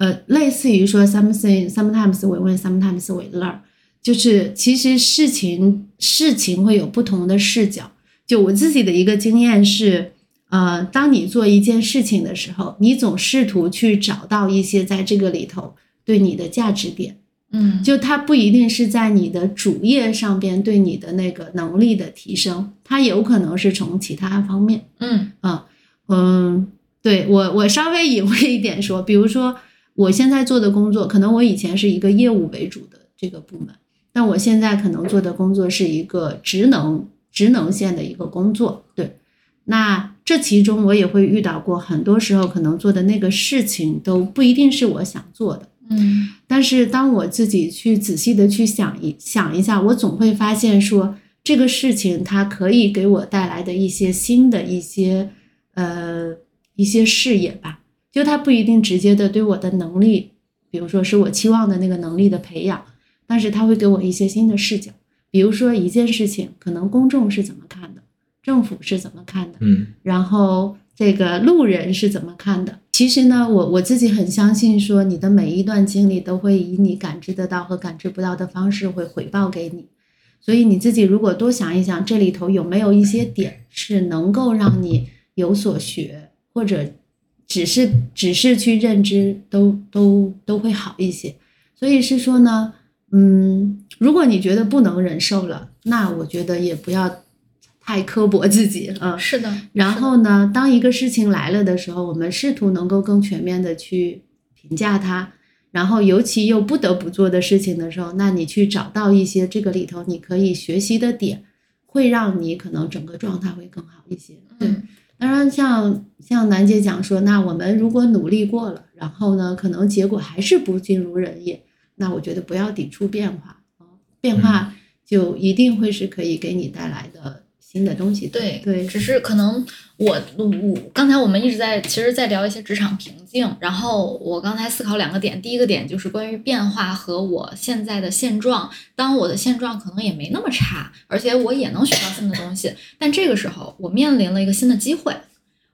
呃，类似于说 something sometimes we win, sometimes we learn，就是其实事情事情会有不同的视角。就我自己的一个经验是，呃，当你做一件事情的时候，你总试图去找到一些在这个里头对你的价值点。嗯，就它不一定是在你的主业上边对你的那个能力的提升，它有可能是从其他方面。嗯嗯嗯，对我我稍微隐晦一点说，比如说我现在做的工作，可能我以前是一个业务为主的这个部门，但我现在可能做的工作是一个职能职能线的一个工作。对，那这其中我也会遇到过，很多时候可能做的那个事情都不一定是我想做的。嗯但是当我自己去仔细的去想一想一下，我总会发现说这个事情它可以给我带来的一些新的一些呃一些视野吧，就它不一定直接的对我的能力，比如说是我期望的那个能力的培养，但是它会给我一些新的视角，比如说一件事情可能公众是怎么看的，政府是怎么看的，嗯然后这个路人是怎么看的？其实呢，我我自己很相信，说你的每一段经历都会以你感知得到和感知不到的方式会回报给你。所以你自己如果多想一想，这里头有没有一些点是能够让你有所学，或者只是只是去认知，都都都会好一些。所以是说呢，嗯，如果你觉得不能忍受了，那我觉得也不要太刻薄自己，嗯，是的。然后呢，当一个事情来了的时候，我们试图能够更全面的去评价它。然后，尤其又不得不做的事情的时候，那你去找到一些这个里头你可以学习的点，会让你可能整个状态会更好一些。对，嗯当然像像楠姐讲说，那我们如果努力过了，然后呢，可能结果还是不尽如人意，那我觉得不要抵触变化啊，变化就一定会是可以给你带来的新的东西。对对，只是可能我我刚才我们一直在其实，在聊一些职场瓶颈，然后我刚才思考两个点，第一个点就是关于变化和我现在的现状。当我的现状可能也没那么差，而且我也能学到新的东西，但这个时候我面临了一个新的机会。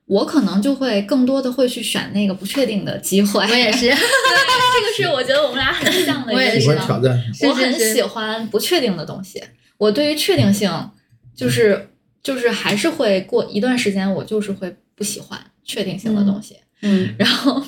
我可能就会更多的会去选那个不确定的机会。我也是 对，这个是我觉得我们俩很像的一我也个地喜欢方。挑战，我很喜欢不确定的东西。我对于确定性，就是就是还是会过一段时间，我就是会不喜欢确定性的东西。嗯，然后，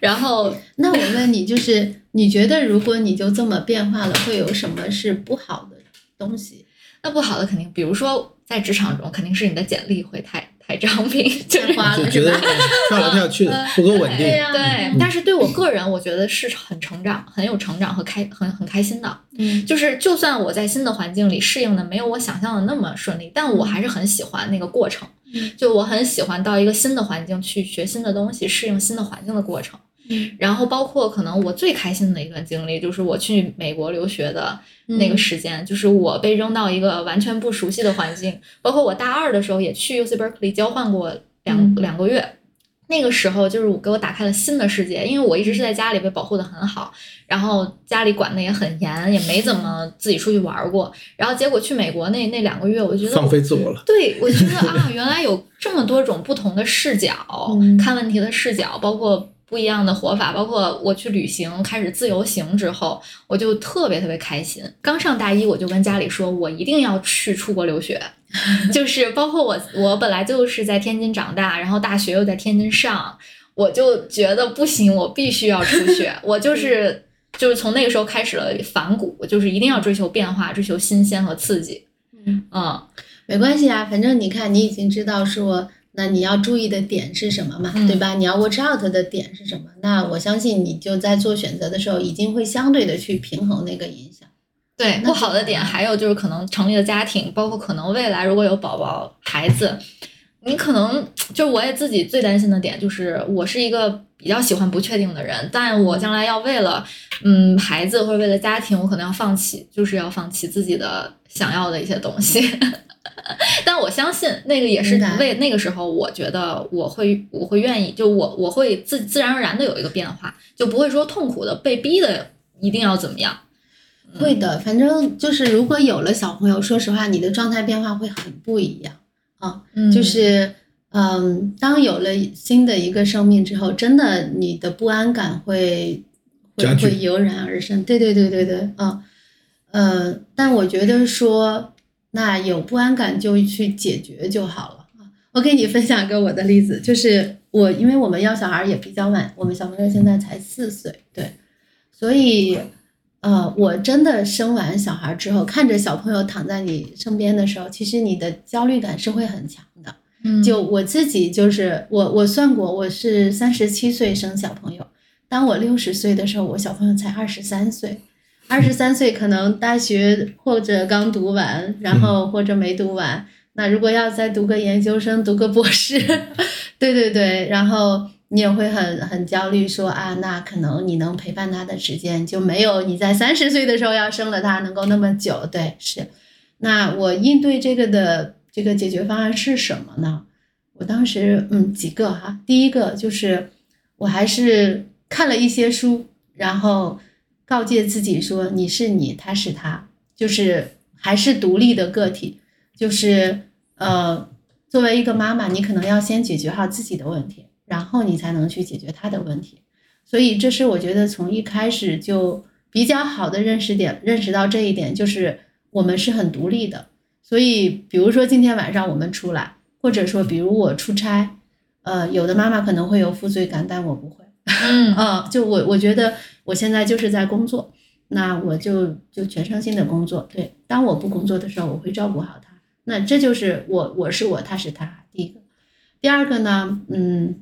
然后 那我问你，就是你觉得如果你就这么变化了，会有什么是不好的东西？那不好的肯定，比如说在职场中，肯定是你的简历会太 太张明，就花了就觉得是吧？嗯跳来跳去的不够稳定对。呀对。但是对我个人，我觉得是很成长、很有成长和开很很开心的。嗯就是就算我在新的环境里适应的没有我想象的那么顺利，但我还是很喜欢那个过程。嗯就我很喜欢到一个新的环境去学新的东西，适应新的环境的过程。嗯。然后包括可能我最开心的一段经历，就是我去美国留学的那个时间，就是我被扔到一个完全不熟悉的环境，包括我大二的时候也去 UC Berkeley 交换过两、嗯。两个月。那个时候就是我给我打开了新的世界，因为我一直是在家里被保护的很好，然后家里管的也很严，也没怎么自己出去玩过。然后结果去美国那那两个月，我觉得放飞自我了，对，我觉得啊，原来有这么多种不同的视角，嗯。看问题的视角，包括不一样的活法，包括我去旅行，开始自由行之后，我就特别特别开心。刚上大一，我就跟家里说，我一定要去出国留学，就是包括我，我本来就是在天津长大，然后大学又在天津上，我就觉得不行，我必须要出去，我就是。就是从那个时候开始了反骨，就是一定要追求变化，追求新鲜和刺激。嗯，嗯，没关系啊，反正你看，你已经知道说，那你要注意的点是什么嘛，嗯对吧？你要 watch out 的点是什么？那我相信你就在做选择的时候，已经会相对的去平衡那个影响。对，不好的点还有就是可能成立了家庭，包括可能未来如果有宝宝、孩子，你可能就是我也自己最担心的点就是，我是一个比较喜欢不确定的人，但我将来要为了嗯孩子或者为了家庭，我可能要放弃，就是要放弃自己的想要的一些东西。但我相信那个也是为那个时候，我觉得我会我会愿意，就我我会自自然而然的有一个变化，就不会说痛苦的被逼的一定要怎么样。会的，反正就是如果有了小朋友，说实话，你的状态变化会很不一样啊。嗯就是嗯，当有了新的一个生命之后，真的你的不安感会会会油然而生。对对对对对，嗯呃，但我觉得说，那有不安感就去解决就好了啊。我给你分享个我的例子，就是我因为我们要小孩也比较晚，我们小朋友现在才四岁，对，所以。呃，我真的生完小孩之后，看着小朋友躺在你身边的时候，其实你的焦虑感是会很强的。嗯就我自己，就是我我算过，我是三十七岁生小朋友，当我六十岁的时候，我小朋友才二十三岁。二十三岁可能大学或者刚读完，然后或者没读完。那如果要再读个研究生，读个博士，对对对，然后你也会很很焦虑说，啊，那可能你能陪伴他的时间就没有你在三十岁的时候要生了他能够那么久。对，是。那我应对这个的这个解决方案是什么呢？我当时嗯几个哈，第一个就是我还是看了一些书，然后告诫自己说你是你，他是他，就是还是独立的个体，就是呃，作为一个妈妈，你可能要先解决好自己的问题，然后你才能去解决他的问题。所以这是我觉得从一开始就比较好的认识点，认识到这一点，就是我们是很独立的。所以，比如说今天晚上我们出来，或者说比如我出差，呃，有的妈妈可能会有负罪感，但我不会。嗯 啊，就我我觉得我现在就是在工作，那我就就全身心的工作。对，当我不工作的时候，我会照顾好他。那这就是我，我是我，他是他。第一个，第二个呢，嗯，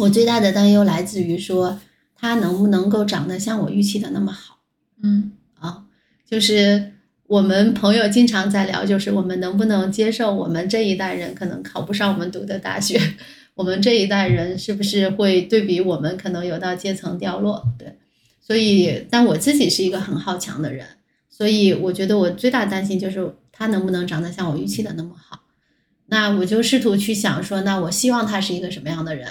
我最大的担忧来自于说他能不能够长得像我预期的那么好嗯啊？就是我们朋友经常在聊，就是我们能不能接受我们这一代人可能考不上我们读的大学，我们这一代人是不是会对比我们可能有到阶层掉落？对，所以，但我自己是一个很好强的人，所以我觉得我最大担心就是他能不能长得像我预期的那么好。那我就试图去想说，那我希望他是一个什么样的人？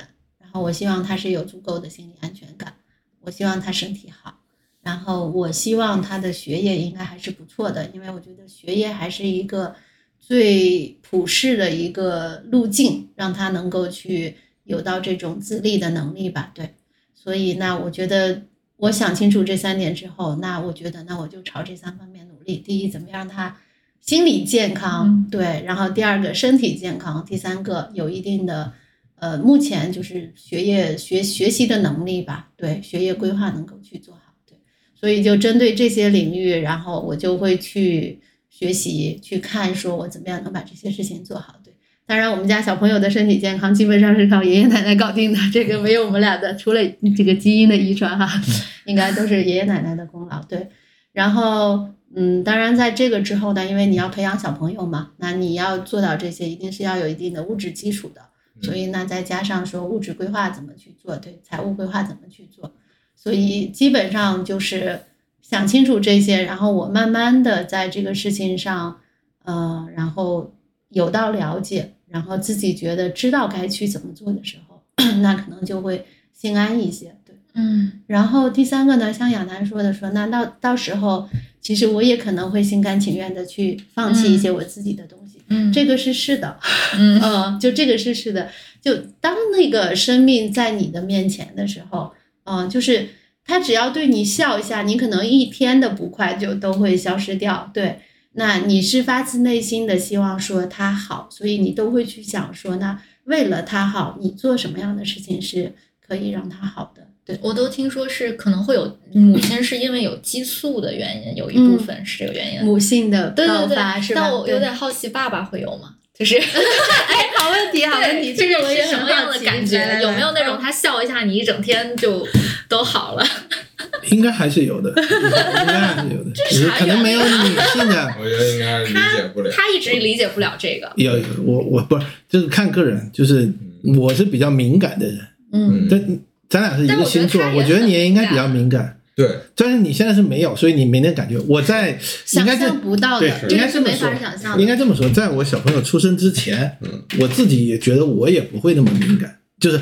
我希望他是有足够的心理安全感，我希望他身体好，然后我希望他的学业应该还是不错的，因为我觉得学业还是一个最普世的一个路径，让他能够去有到这种自立的能力吧。对，所以那我觉得我想清楚这三点之后，那我觉得那我就朝这三方面努力。第一，怎么样让他心理健康，嗯对，然后第二个身体健康，第三个有一定的。呃，目前就是学业学学习的能力吧，对学业规划能够去做好，对，所以就针对这些领域，然后我就会去学习，去看，说我怎么样能把这些事情做好，对。当然，我们家小朋友的身体健康基本上是靠爷爷奶奶搞定的，这个没有我们俩的，除了这个基因的遗传哈，应该都是爷爷奶奶的功劳，对。然后，嗯，当然在这个之后呢，因为你要培养小朋友嘛，那你要做到这些，一定是要有一定的物质基础的。所以呢再加上说物质规划怎么去做，对财务规划怎么去做，所以基本上就是想清楚这些，然后我慢慢的在这个事情上，呃，然后有到了解，然后自己觉得知道该去怎么做的时候，那可能就会心安一些，对。嗯。然后第三个呢，像亚楠说的说，那到到时候其实我也可能会心甘情愿的去放弃一些我自己的东西，嗯，这个是是的，嗯 嗯，就这个是是的，就当那个生命在你的面前的时候，嗯，就是他只要对你笑一下，你可能一天的不快就都会消失掉。对，那你是发自内心的希望说他好，所以你都会去想说，那为了他好，你做什么样的事情是可以让他好的？对，我都听说是可能会有母 亲是因为有激素的原因，有一部分是这个原因。母性的对对爆发对，是吧？但我有点好奇，爸爸会有吗？就是 哎，好问题，好问题，这个是什么样的感觉？有没有那种他笑一下，你一整天就都好了？应该还是有的，应该还是有的，只是可能没有女性的。我觉得应该理解不了。他一直理解不了这个。有有，我我不是就是看个人，就是我是比较敏感的人，嗯，但咱俩是一个星座，我觉得你也应该比较敏感。对，但是你现在是没有，所以你没那感觉。我在应想象不到的应该这么说个是没法想象的。应该这么说，在我小朋友出生之前，嗯我自己也觉得我也不会那么敏感，就是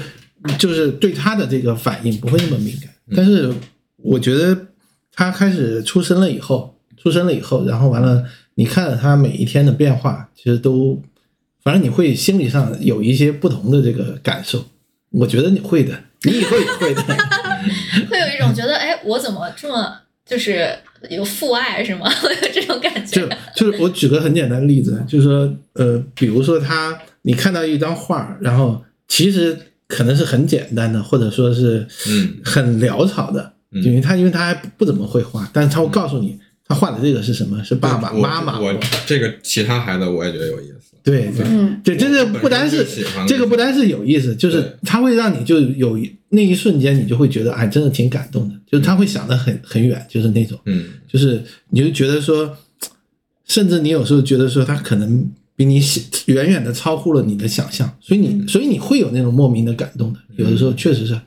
就是对他的这个反应不会那么敏感。嗯但是我觉得他开始出生了以后，出生了以后，然后完了，你看着他每一天的变化，其实都，反正你会心理上有一些不同的这个感受。我觉得你会的，你以后也会的。会有一种觉得，哎，我怎么这么就是有父爱是吗？会 有这种感觉就。就是我举个很简单的例子，就是说，呃，比如说他，你看到一张画，然后其实可能是很简单的，或者说是嗯很潦草的，嗯因为他因为他还不怎么会画，但是他会告诉你，他画的这个是什么，是爸爸我妈妈。我这个其他孩子我也觉得有意思。对对。嗯，对，这个我不单是这个不单是有意思，就是对它会让你就有那一瞬间，你就会觉得，哎，真的挺感动的，就是他会想得很很远，就是那种。嗯。就是你就觉得说，甚至你有时候觉得说他可能比你想远远的超乎了你的想象，所以你所以你会有那种莫名的感动的，有的时候确实是，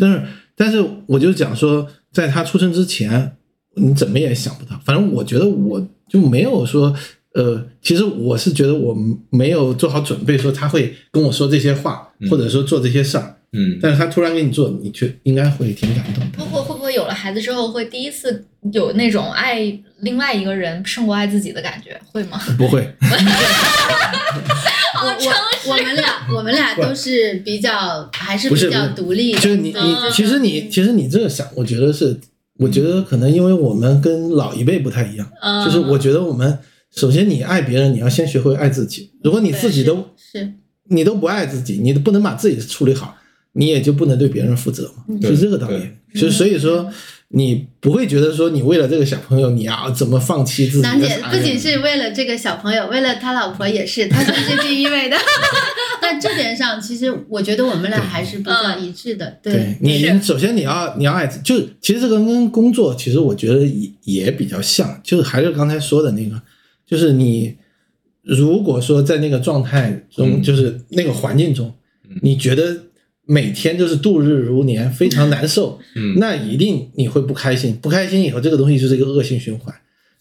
但是但是我就讲说，在他出生之前，你怎么也想不到，反正我觉得我就没有说。呃，其实我是觉得我没有做好准备，说他会跟我说这些话，嗯或者说做这些事儿。嗯，但是他突然给你做，你却应该会挺感动的。会会会不会有了孩子之后，会第一次有那种爱另外一个人胜过爱自己的感觉，会吗？不会，我我我们俩我们俩都是比较还是不是比较独立的，就是你你嗯其实你其实你这个想，我觉得是，我觉得可能因为我们跟老一辈不太一样，嗯，就是我觉得我们首先你爱别人，你要先学会爱自己。如果你自己都是你都不爱自己，你都不能把自己处理好，你也就不能对别人负责嘛，是这个道理。所以所以说，你不会觉得说你为了这个小朋友，你要怎么放弃自己的楠姐不仅是为了这个小朋友，为了他老婆也是，他是是第一位的。那这点上，其实我觉得我们俩还是比较一致的。对你，首先你要你要爱自，就其实这个跟工作，其实我觉得也也比较像，就是还是刚才说的那个，就是你如果说在那个状态中，嗯就是那个环境中，你觉得每天就是度日如年，非常难受，嗯那一定你会不开心，不开心以后，这个东西就是一个恶性循环。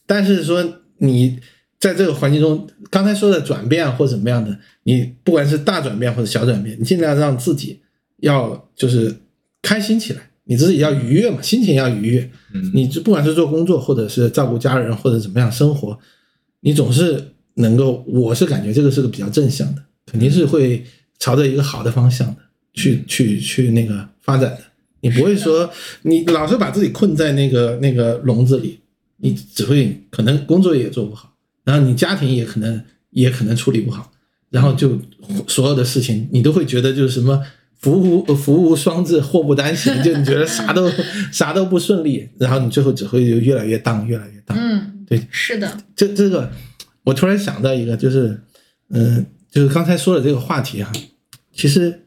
但是说你在这个环境中，刚才说的转变或怎么样的，你不管是大转变或者小转变，你尽量让自己要就是开心起来，你自己要愉悦嘛，心情要愉悦。嗯你不管是做工作，或者是照顾家人，或者怎么样生活，你总是能够，我是感觉这个是个比较正向的，肯定是会朝着一个好的方向的去去去那个发展的。你不会说你老是把自己困在那个那个笼子里，你只会可能工作也做不好，然后你家庭也可能也可能处理不好，然后就所有的事情你都会觉得就是什么福无福无双至，祸不单行，就你觉得啥都 啥都不顺利，然后你最后只会就越来越荡，越来越荡。嗯，对，是的，这这个，我突然想到一个，就是，嗯、就是刚才说的这个话题哈，其实，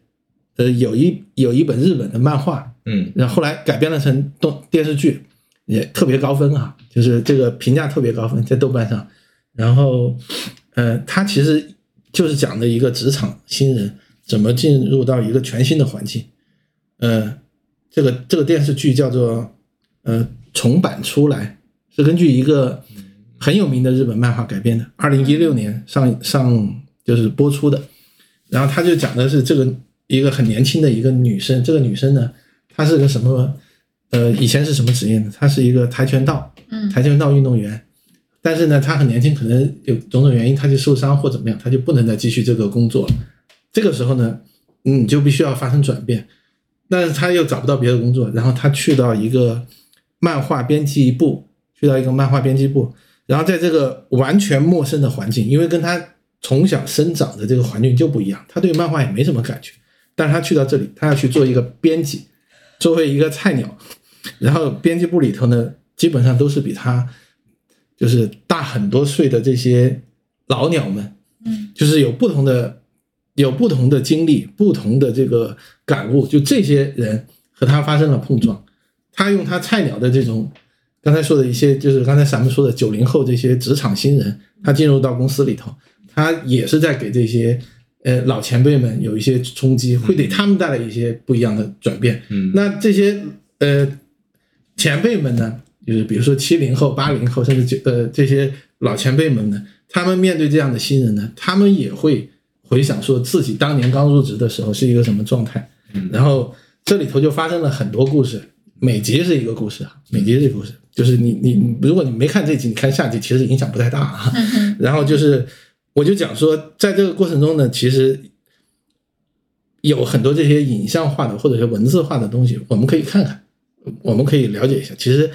呃，有一有一本日本的漫画，嗯然后后来改编了成动电视剧，也特别高分啊，就是这个评价特别高分，在豆瓣上。然后，呃，它其实就是讲的一个职场新人怎么进入到一个全新的环境。呃，这个这个电视剧叫做呃重版出来，是根据一个很有名的日本漫画改编的，二零一六年上上就是播出的。然后他就讲的是这个一个很年轻的一个女生，这个女生呢，她是个什么？呃，以前是什么职业呢？她是一个跆拳道，嗯跆拳道运动员。但是呢，她很年轻，可能有种种原因，她就受伤或怎么样，她就不能再继续这个工作了。这个时候呢，你，就必须要发生转变。但是她又找不到别的工作，然后她去到一个漫画编辑部，去到一个漫画编辑部，然后在这个完全陌生的环境，因为跟他从小生长的这个环境就不一样，他对漫画也没什么感觉。但是他去到这里，他要去做一个编辑，作为一个菜鸟，然后编辑部里头呢，基本上都是比他就是大很多岁的这些老鸟们，嗯，就是有不同的有不同的经历、不同的这个感悟，就这些人和他发生了碰撞，他用他菜鸟的这种刚才说的一些，就是刚才咱们说的九零后这些职场新人，他进入到公司里头，他也是在给这些呃老前辈们有一些冲击，会给他们带来一些不一样的转变。嗯。那这些呃前辈们呢，就是比如说七零后、八零后，甚至九呃这些老前辈们呢，他们面对这样的新人呢，他们也会回想说自己当年刚入职的时候是一个什么状态，嗯。然后这里头就发生了很多故事，每集是一个故事啊，每集是一个故事，就是你你你如果你没看这集，你看下集其实影响不太大啊。然后就是我就讲说，在这个过程中呢，其实有很多这些影像化的或者是文字化的东西，我们可以看看，我们可以了解一下。其实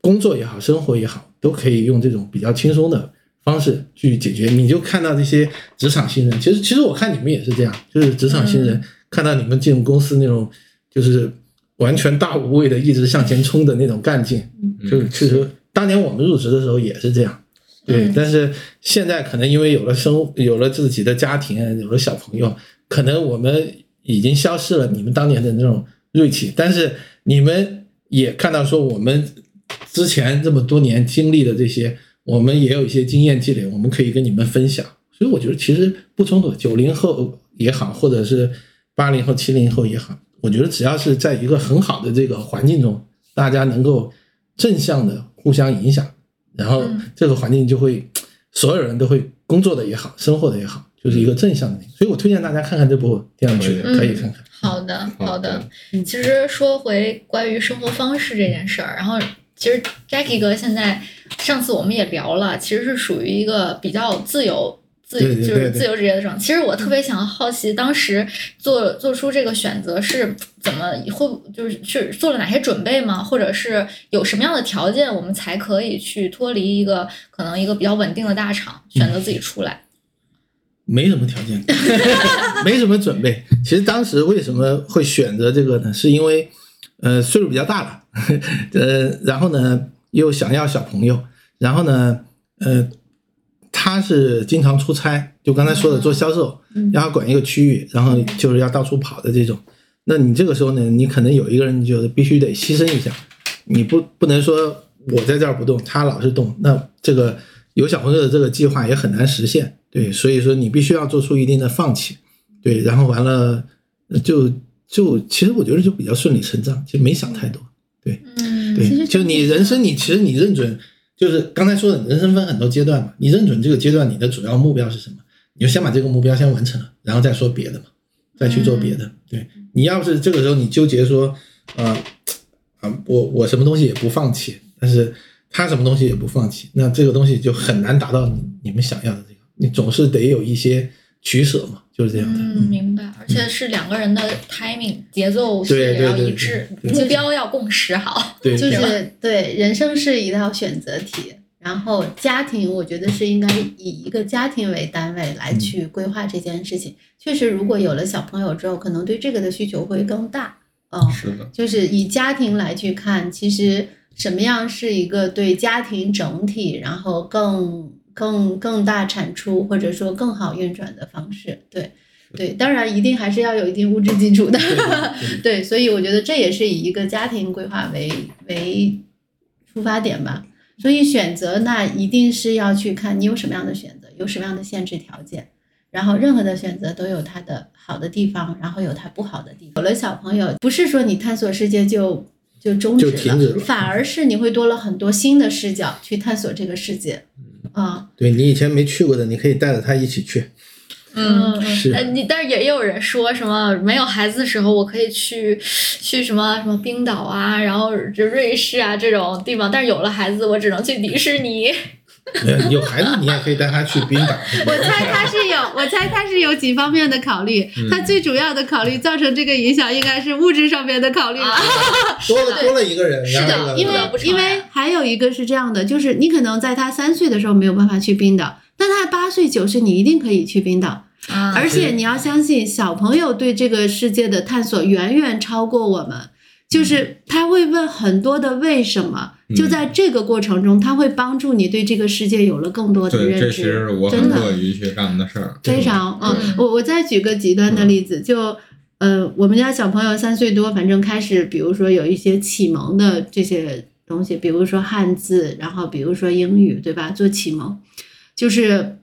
工作也好，生活也好，都可以用这种比较轻松的方式去解决。你就看到这些职场新人，其实其实我看你们也是这样，就是职场新人、看到你们进入公司那种就是完全大无畏的一直向前冲的那种干劲，就是确实当年我们入职的时候也是这样。对，但是现在可能因为有了生，有了自己的家庭，有了小朋友，可能我们已经消失了你们当年的那种锐气。但是你们也看到说，我们之前这么多年经历的这些，我们也有一些经验积累，我们可以跟你们分享。所以我觉得其实不冲突，九零后也好，或者是八零后、七零后也好，我觉得只要是在一个很好的这个环境中，大家能够正向的互相影响。然后这个环境就会，所有人都会工作的也好，生活的也好，就是一个正向的。所以我推荐大家看看这部电视剧，嗯可以看看。好的，好的。其实说回关于生活方式这件事儿，然后其实 Jackie 哥现在上次我们也聊了，其实是属于一个比较自由。自对对对对就是自由职业的这种。其实我特别想好奇，当时做做出这个选择是怎么会就是去做了哪些准备吗？或者是有什么样的条件，我们才可以去脱离一个可能一个比较稳定的大厂，选择自己出来？没什么条件，没什么准备。其实当时为什么会选择这个呢？是因为呃岁数比较大了，呃，然后呢又想要小朋友，然后呢呃他是经常出差，就刚才说的做销售，然后管一个区域，然后就是要到处跑的这种。那你这个时候呢，你可能有一个人，你就必须得牺牲一下，你不不能说我在这儿不动，他老是动，那这个有小朋友的这个计划也很难实现。对，所以说你必须要做出一定的放弃，对，然后完了就就其实我觉得就比较顺理成章，其实没想太多，对嗯对，就你人生你其实你认准，就是刚才说的，人生分很多阶段嘛，你认准这个阶段你的主要目标是什么，你就先把这个目标先完成了，然后再说别的嘛，再去做别的。对你要是这个时候你纠结说，啊、啊，我我什么东西也不放弃，但是他什么东西也不放弃，那这个东西就很难达到你你们想要的这个，你总是得有一些取舍嘛，就是这样的。嗯，明白。而且是两个人的 timing 节奏是对对对要一致，目标要共识好。对，就是对人生是一道选择题，然后家庭我觉得是应该以一个家庭为单位来去规划这件事情。确实，如果有了小朋友之后，可能对这个的需求会更大。嗯，是的，就是以家庭来去看，其实什么样是一个对家庭整体，然后更更更大产出或者说更好运转的方式。对对，当然一定还是要有一定物质基础的。对所以我觉得这也是以一个家庭规划为为出发点吧。所以选择那一定是要去看你有什么样的选择，有什么样的限制条件。然后任何的选择都有它的好的地方，然后有它不好的地方。有了小朋友，不是说你探索世界就就终止了反而是你会多了很多新的视角去探索这个世界。啊、对你以前没去过的，你可以带着他一起去。嗯。是呃，你但是也有人说什么没有孩子的时候，我可以去去什么什么冰岛啊，然后就瑞士啊这种地方，但是有了孩子，我只能去迪士尼。呃有孩子你也可以带他去冰岛。我猜他是有，我猜他是有几方面的考虑。他最主要的考虑造成这个影响，应该是物质上面的考虑 了。多了多了一个人，是的因为因为认还有一个是这样的，就是你可能在他三岁的时候没有办法去冰岛，但他八岁九岁你一定可以去冰岛。啊而且你要相信，小朋友对这个世界的探索远远超过我们。就是他会问很多的为什么，就在这个过程中，他会帮助你对这个世界有了更多的对，认这其实知。我很乐于去干的事儿。非常，嗯嗯，我我再举个极端的例子，就呃，我们家小朋友三岁多，反正开始，比如说有一些启蒙的这些东西，比如说汉字，然后比如说英语，对吧？做启蒙，就是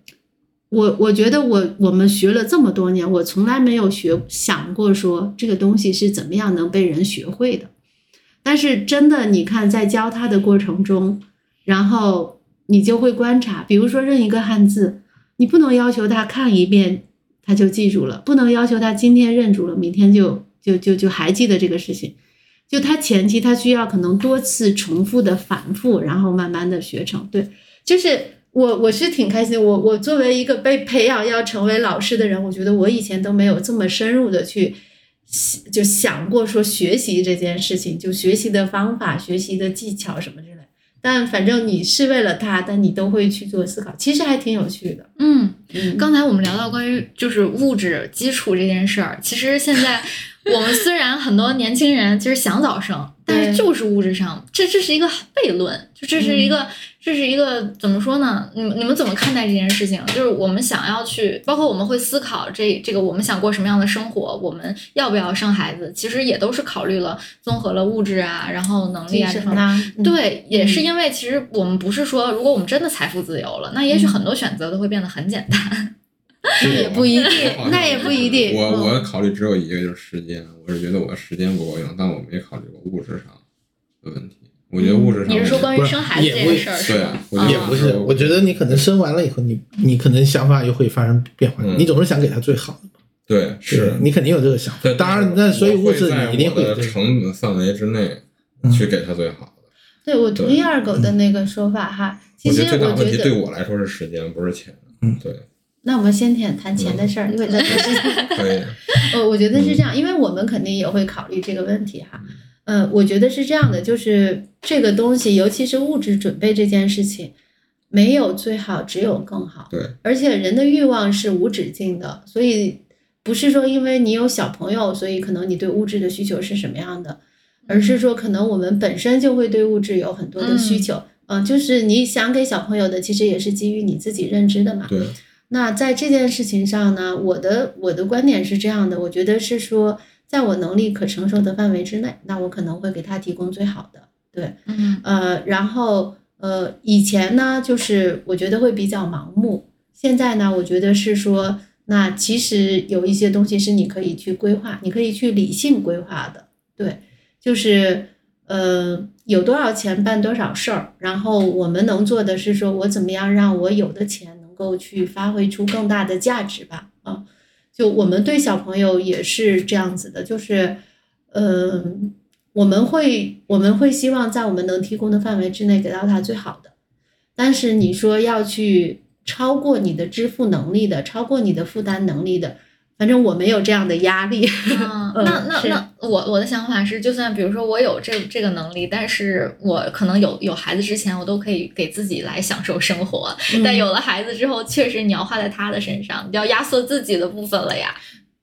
我我觉得我我们学了这么多年，我从来没有学想过说这个东西是怎么样能被人学会的。但是真的，你看在教他的过程中，然后你就会观察，比如说认一个汉字，你不能要求他看一遍他就记住了，不能要求他今天认住了，明天就就就就还记得这个事情。就他前期他需要可能多次重复的反复，然后慢慢的学成。对，就是我我是挺开心，我我作为一个被培养要成为老师的人，我觉得我以前都没有这么深入的去就想过说学习这件事情，就学习的方法、学习的技巧什么之类。但反正你是为了他，但你都会去做思考，其实还挺有趣的。嗯，嗯，刚才我们聊到关于就是物质基础这件事儿，其实现在 我们虽然很多年轻人其实想早生，但是就是物质上，这这是一个悖论，就这是一个、这是一个怎么说呢？你们你们怎么看待这件事情？就是我们想要去，包括我们会思考这这个我们想过什么样的生活，我们要不要生孩子，其实也都是考虑了综合了物质啊，然后能力啊这方面。对，也是嗯因为其实我们不是说，如果我们真的财富自由了，那也许很多选择都会变得很简单。那也不一定那也不一定。我嗯我考虑只有一个，就是时间。我是觉得我时间不够用，但我没考虑过物质上的问题。我觉得物质上，你是说关于生孩子这件事儿是对吧啊？我觉得也不是，我觉得你可能生完了以后，你你可能想法又会发生变化。嗯你总是想给他最好的，对对是，你肯定有这个想法对。当然，那所以物质你一定会。在我的成本范围之内嗯去给他最好的。对我同意二狗的那个说法哈。其我实觉得最大问题我觉得，对我来说是时间，不是钱。嗯，对，那我们先谈谈钱的事儿，因为在之前。可以。呃，我觉得是这样，因为我们肯定也会考虑这个问题哈。呃，我觉得是这样的，就是这个东西，尤其是物质准备这件事情，没有最好，只有更好。对，而且人的欲望是无止境的，所以不是说因为你有小朋友，所以可能你对物质的需求是什么样的，而是说可能我们本身就会对物质有很多的需求。嗯、就是你想给小朋友的，其实也是基于你自己认知的嘛。对，那在这件事情上呢，我的我的观点是这样的，我觉得是说，在我能力可承受的范围之内，那我可能会给他提供最好的，对，嗯。呃，然后呃，以前呢，就是我觉得会比较盲目，现在呢，我觉得是说，那其实有一些东西是你可以去规划，你可以去理性规划的，对，就是呃，有多少钱办多少事儿，然后我们能做的是说我怎么样让我有的钱能够去发挥出更大的价值吧，啊，就我们对小朋友也是这样子的，就是，嗯、我们会我们会希望在我们能提供的范围之内给到他最好的，但是你说要去超过你的支付能力的，超过你的负担能力的，反正我没有这样的压力。嗯，嗯那那那我我的想法是，就算比如说我有这这个能力，但是我可能有有孩子之前，我都可以给自己来享受生活。但有了孩子之后，确实你要花在他的身上，你要压缩自己的部分了呀。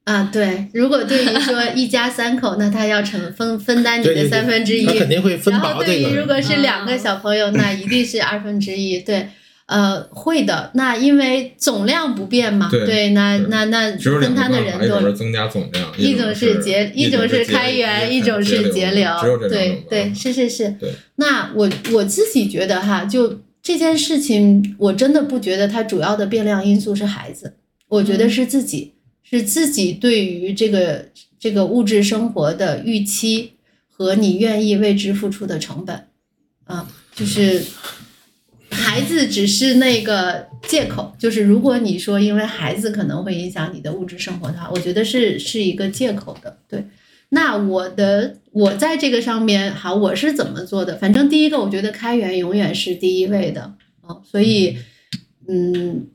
啊，对，如果对于说 一家三口，那他要承分分担你的三分之一，他肯定会分然后薄这个。对于如果是两个小朋友，那一定是二分之一。对，呃，会的。那因为总量不变嘛，对那对那那分摊的人多一种是。增加总量，一种种是节，一种是开源，一种是节流只有这。对对，是是是。那我我自己觉得哈，就这件事情，我真的不觉得它主要的变量因素是孩子，我觉嗯得是自己，是自己对于这个这个物质生活的预期和你愿意为之付出的成本，啊，就是孩子只是那个借口，就是如果你说因为孩子可能会影响你的物质生活的话，我觉得是是一个借口的。对，那我的我在这个上面，好，我是怎么做的？反正第一个，我觉得开源永远是第一位的，哦，所以，嗯，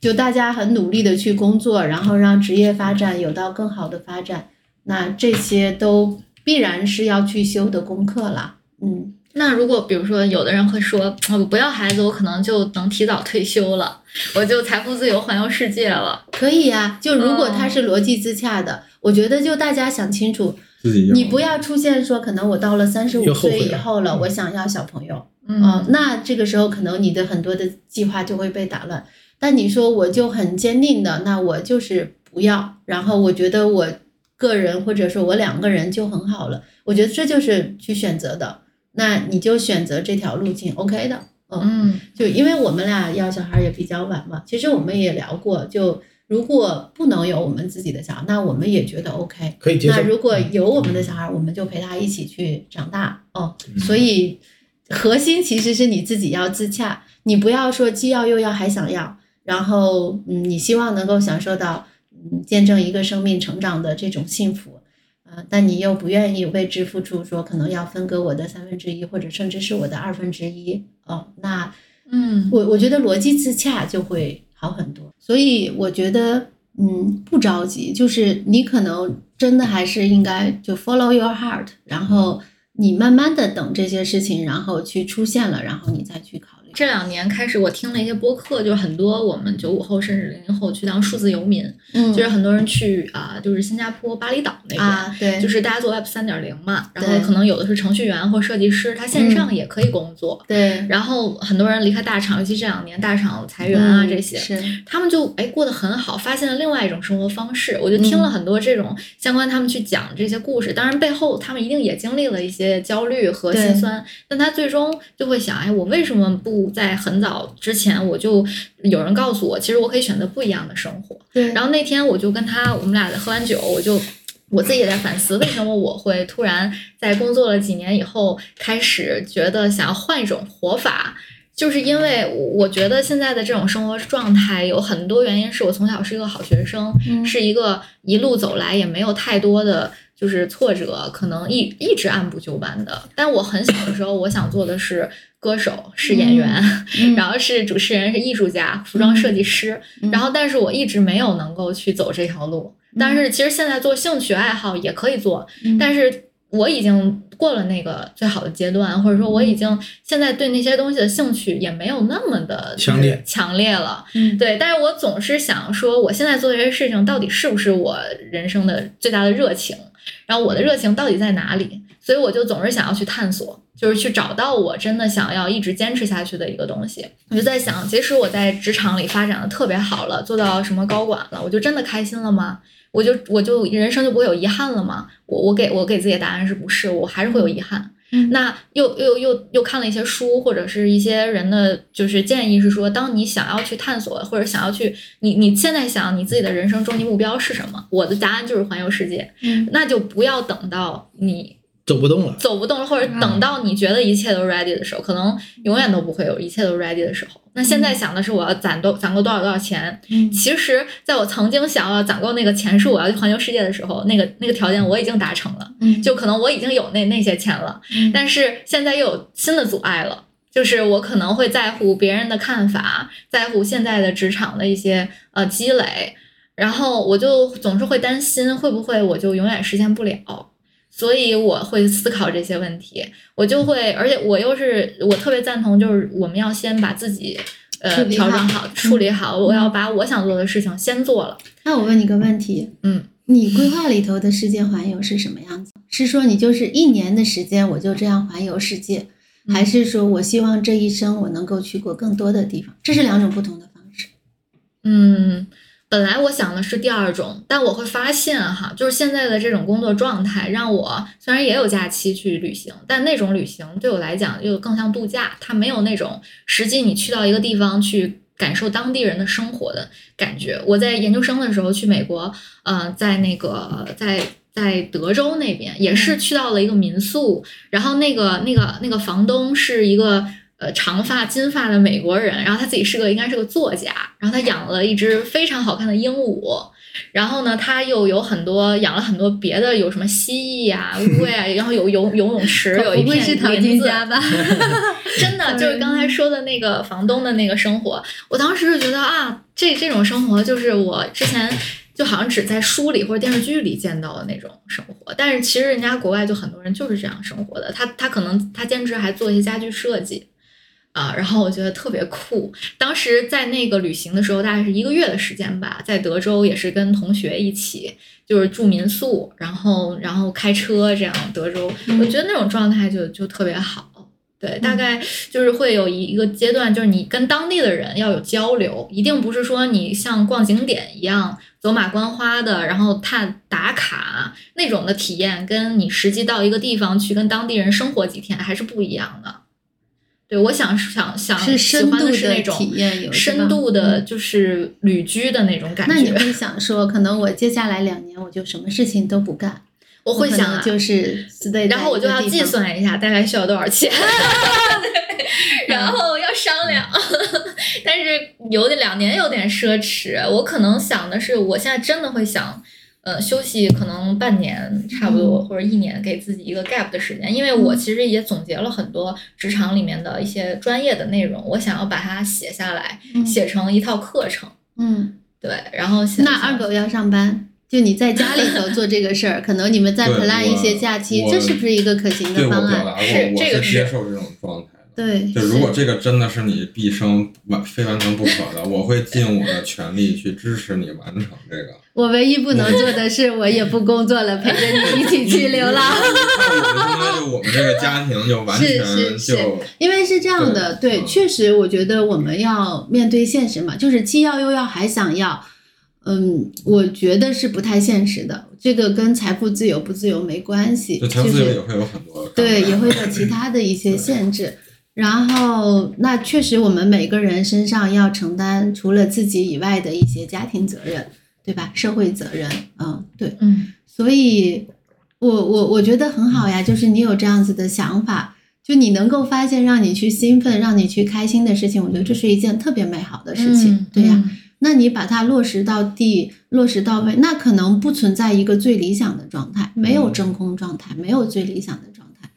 就大家很努力的去工作，然后让职业发展有到更好的发展，那这些都必然是要去修的功课了。嗯，那如果比如说有的人会说，我不要孩子，我可能就能提早退休了，我就财富自由环游世界了。可以呀、就如果他是逻辑自洽的，我觉得就大家想清楚，自己你不要出现说，可能我到了三十五岁以后了，我想要小朋友，嗯嗯，那这个时候可能你的很多的计划就会被打乱。但你说我就很坚定的，那我就是不要，然后我觉得我个人或者说我两个人就很好了。我觉得这就是去选择的，那你就选择这条路径，OK 的。嗯，嗯就因为我们俩要小孩也比较晚嘛，其实我们也聊过，就如果不能有我们自己的小孩，那我们也觉得 OK。可以接受那。如果有我们的小孩，我们就陪他一起去长大哦。所以核心其实是你自己要自洽，你不要说既要又要还想要，然后嗯，你希望能够享受到嗯见证一个生命成长的这种幸福。呃，但你又不愿意为之付出，说可能要分割我的三分之一，或者甚至是我的二分之一哦，那嗯我我觉得逻辑自洽就会好很多，所以我觉得嗯不着急，就是你可能真的还是应该就 follow your heart，然后你慢慢的等这些事情，然后去出现了，然后你再去考虑。这两年开始，我听了一些播客，就是很多我们九五后甚至零零后去当数字游民，嗯就是很多人去啊、就是新加坡巴厘岛那边。啊，对，就是大家做 Web 三点零嘛，然后可能有的是程序员或设计师，他线上也可以工作。对然后很多人离开大厂，尤其这两年大厂裁员啊、嗯这些，是他们就哎过得很好，发现了另外一种生活方式。我就听了很多这种相关他们去讲这些故事，当然背后他们一定也经历了一些焦虑和心酸，但他最终就会想，哎，我为什么不在很早之前我就有人告诉我，其实我可以选择不一样的生活。对，然后那天我就跟他，我们俩喝完酒，我就我自己也在反思，为什么我会突然在工作了几年以后，开始觉得想要换一种活法。就是因为我觉得现在的这种生活状态有很多原因，是我从小是一个好学生，嗯是一个一路走来也没有太多的就是挫折，可能一一直按部就班的。但我很小的时候，我想做的是歌手，是演员，嗯 然后是主持人，是艺术家，服装设计师。嗯然后，但是我一直没有能够去走这条路。但是其实现在做兴趣爱好也可以做，嗯但是我已经过了那个最好的阶段，或者说我已经现在对那些东西的兴趣也没有那么的强烈强烈了。嗯对，但是我总是想说，我现在做这些事情到底是不是我人生的最大的热情？然后我的热情到底在哪里？所以我就总是想要去探索，就是去找到我真的想要一直坚持下去的一个东西。我就在想，即使我在职场里发展的特别好了，做到什么高管了，我就真的开心了吗？我就我就人生就不会有遗憾了吗？我我给我给自己的答案是不是？我还是会有遗憾。嗯那又又又又看了一些书，或者是一些人的就是建议是说，当你想要去探索，或者想要去你你现在想你自己的人生终极目标是什么？我的答案就是环游世界。嗯那就不要等到你走不动了。走不动了，或者等到你觉得一切都 ready 的时候，可能永远都不会有一切都 ready 的时候。那现在想的是我要攒多攒够多少多少钱。嗯其实，在我曾经想要攒够那个钱数，我要去环游世界的时候，那个那个条件我已经达成了，嗯就可能我已经有那那些钱了。嗯但是现在又有新的阻碍了，就是我可能会在乎别人的看法，在乎现在的职场的一些呃积累，然后我就总是会担心会不会我就永远实现不了。所以我会思考这些问题，我就会，而且我又是我特别赞同，就是我们要先把自己呃调整好好、处理好，我要把我想做的事情先做了。那我问你个问题，嗯，你规划里头的世界环游是什么样子？是说你就是一年的时间我就这样环游世界，嗯还是说我希望这一生我能够去过更多的地方？这是两种不同的方式。嗯，本来我想的是第二种，但我会发现哈，就是现在的这种工作状态，让我虽然也有假期去旅行，但那种旅行对我来讲又更像度假，它没有那种实际你去到一个地方去。感受当地人的生活的感觉。我在研究生的时候去美国，呃，在那个在在德州那边也是去到了一个民宿，然后那个那个那个房东是一个呃长发金发的美国人，然后他自己是个应该是个作家，然后他养了一只非常好看的鹦鹉。然后呢，他又有很多养了很多别的，有什么蜥蜴呀、乌龟啊，然后有游游泳池，有一片是淘林子。金家吧？真的就是刚才说的那个房东的那个生活，我当时就觉得啊，这这种生活就是我之前就好像只在书里或者电视剧里见到的那种生活，但是其实人家国外就很多人就是这样生活的，他他可能他兼职还做一些家具设计。啊，然后我觉得特别酷。当时在那个旅行的时候，大概是一个月的时间吧，在德州也是跟同学一起，就是住民宿，然后然后开车这样德州，我觉得那种状态就就特别好。对，大概就是会有一一个阶段，就是你跟当地的人要有交流，一定不是说你像逛景点一样走马观花的，然后探打卡那种的体验，跟你实际到一个地方去跟当地人生活几天还是不一样的。对，我想想想是喜欢深度是那种体验有深度的，就是旅居的那种感觉。那你会想说，可能我接下来两年我就什么事情都不干，我会想啊就是对，然后我就要计算一下大概需要多少钱 然后要商量。但是有点两年有点奢侈，我可能想的是，我现在真的会想，呃，休息可能半年差不多、或者一年，给自己一个 gap 的时间，因为我其实也总结了很多职场里面的一些专业的内容，我想要把它写下来，嗯写成一套课程。嗯，对，然后想那二狗要上班。就你在家里头做这个事儿，可能你们再 plan 一些假期，这是不是一个可行的方案？表达过，是这个是接受这种状态的。对，就如果这个真的是你毕生完非完成不可的，我会尽我的全力去支持你完成这个。我唯一不能做的是，我也不工作了，陪着你一起去流浪。那我就相当于我们这个家庭就完全是是是就因为是这样的，对，对嗯确实，我觉得我们要面对现实嘛，就是既要又要还想要，嗯，我觉得是不太现实的。这个跟财富自由不自由没关系，就财富自由也会有很多对，也会有其他的一些限制。然后，那确实，我们每个人身上要承担除了自己以外的一些家庭责任，对吧？社会责任，嗯，对。嗯所以我我我觉得很好呀，就是你有这样子的想法，就你能够发现让你去兴奋、让你去开心的事情，我觉得这是一件特别美好的事情，嗯对呀。嗯那你把它落实到地，落实到位，那可能不存在一个最理想的状态，没有真空状态，没有最理想的状态。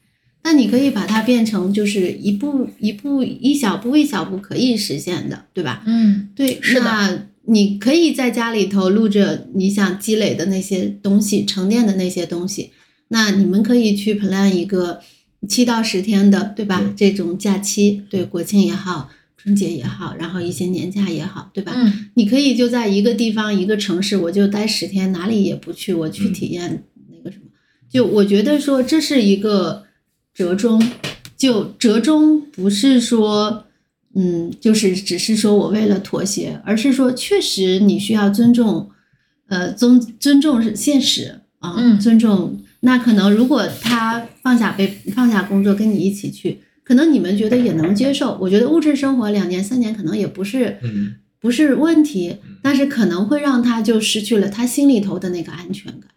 那你可以把它变成就是一步一步、一小步一小步可以实现的，对吧？嗯对，是的那你可以在家里头录着你想积累的那些东西，沉淀的那些东西。那你们可以去 plan 一个七到十天的，对吧？这种假期，对国庆也好，春节也好，然后一些年假也好，对吧？嗯你可以就在一个地方一个城市，我就待十天，哪里也不去，我去嗯体验那个什么。就我觉得说这是一个折中，就折中不是说，嗯，就是只是说我为了妥协，而是说确实你需要尊重，呃，尊尊重现实啊，嗯尊重。那可能如果他放下被放下工作跟你一起去，可能你们觉得也能接受。我觉得物质生活两年三年可能也不是嗯不是问题，但是可能会让他就失去了他心里头的那个安全感。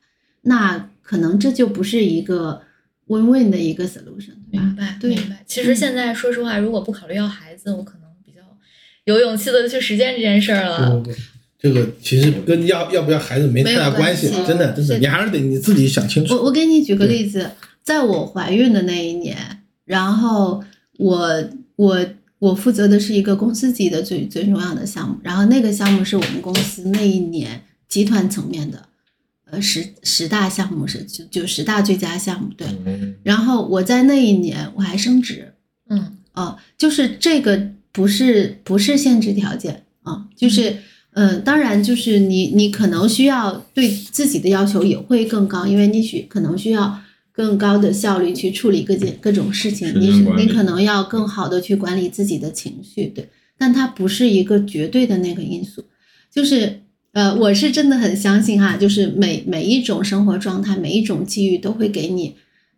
那可能这就不是一个 win-win 的一个 solution，对吧明？白，对明白。其实现在说实话，如果不考虑要孩子，我可能比较有勇气的去实践这件事儿了。不不不，这个其实跟要要不要孩子没太大关系真的真的你还是得你自己想清楚。我我给你举个例子，在我怀孕的那一年，然后我我我负责的是一个公司级的最最重要的项目，然后那个项目是我们公司那一年集团层面的，呃十十大项目是就就十大最佳项目，对。嗯然后我在那一年我还升职，嗯哦，就是这个不是不是限制条件啊，就是嗯、呃当然就是你你可能需要对自己的要求也会更高，因为你需可能需要更高的效率去处理各件各种事情，你你可能要更好的去管理自己的情绪，对，但它不是一个绝对的那个因素，就是。呃，我是真的很相信哈，就是每每一种生活状态，每一种机遇都会给你，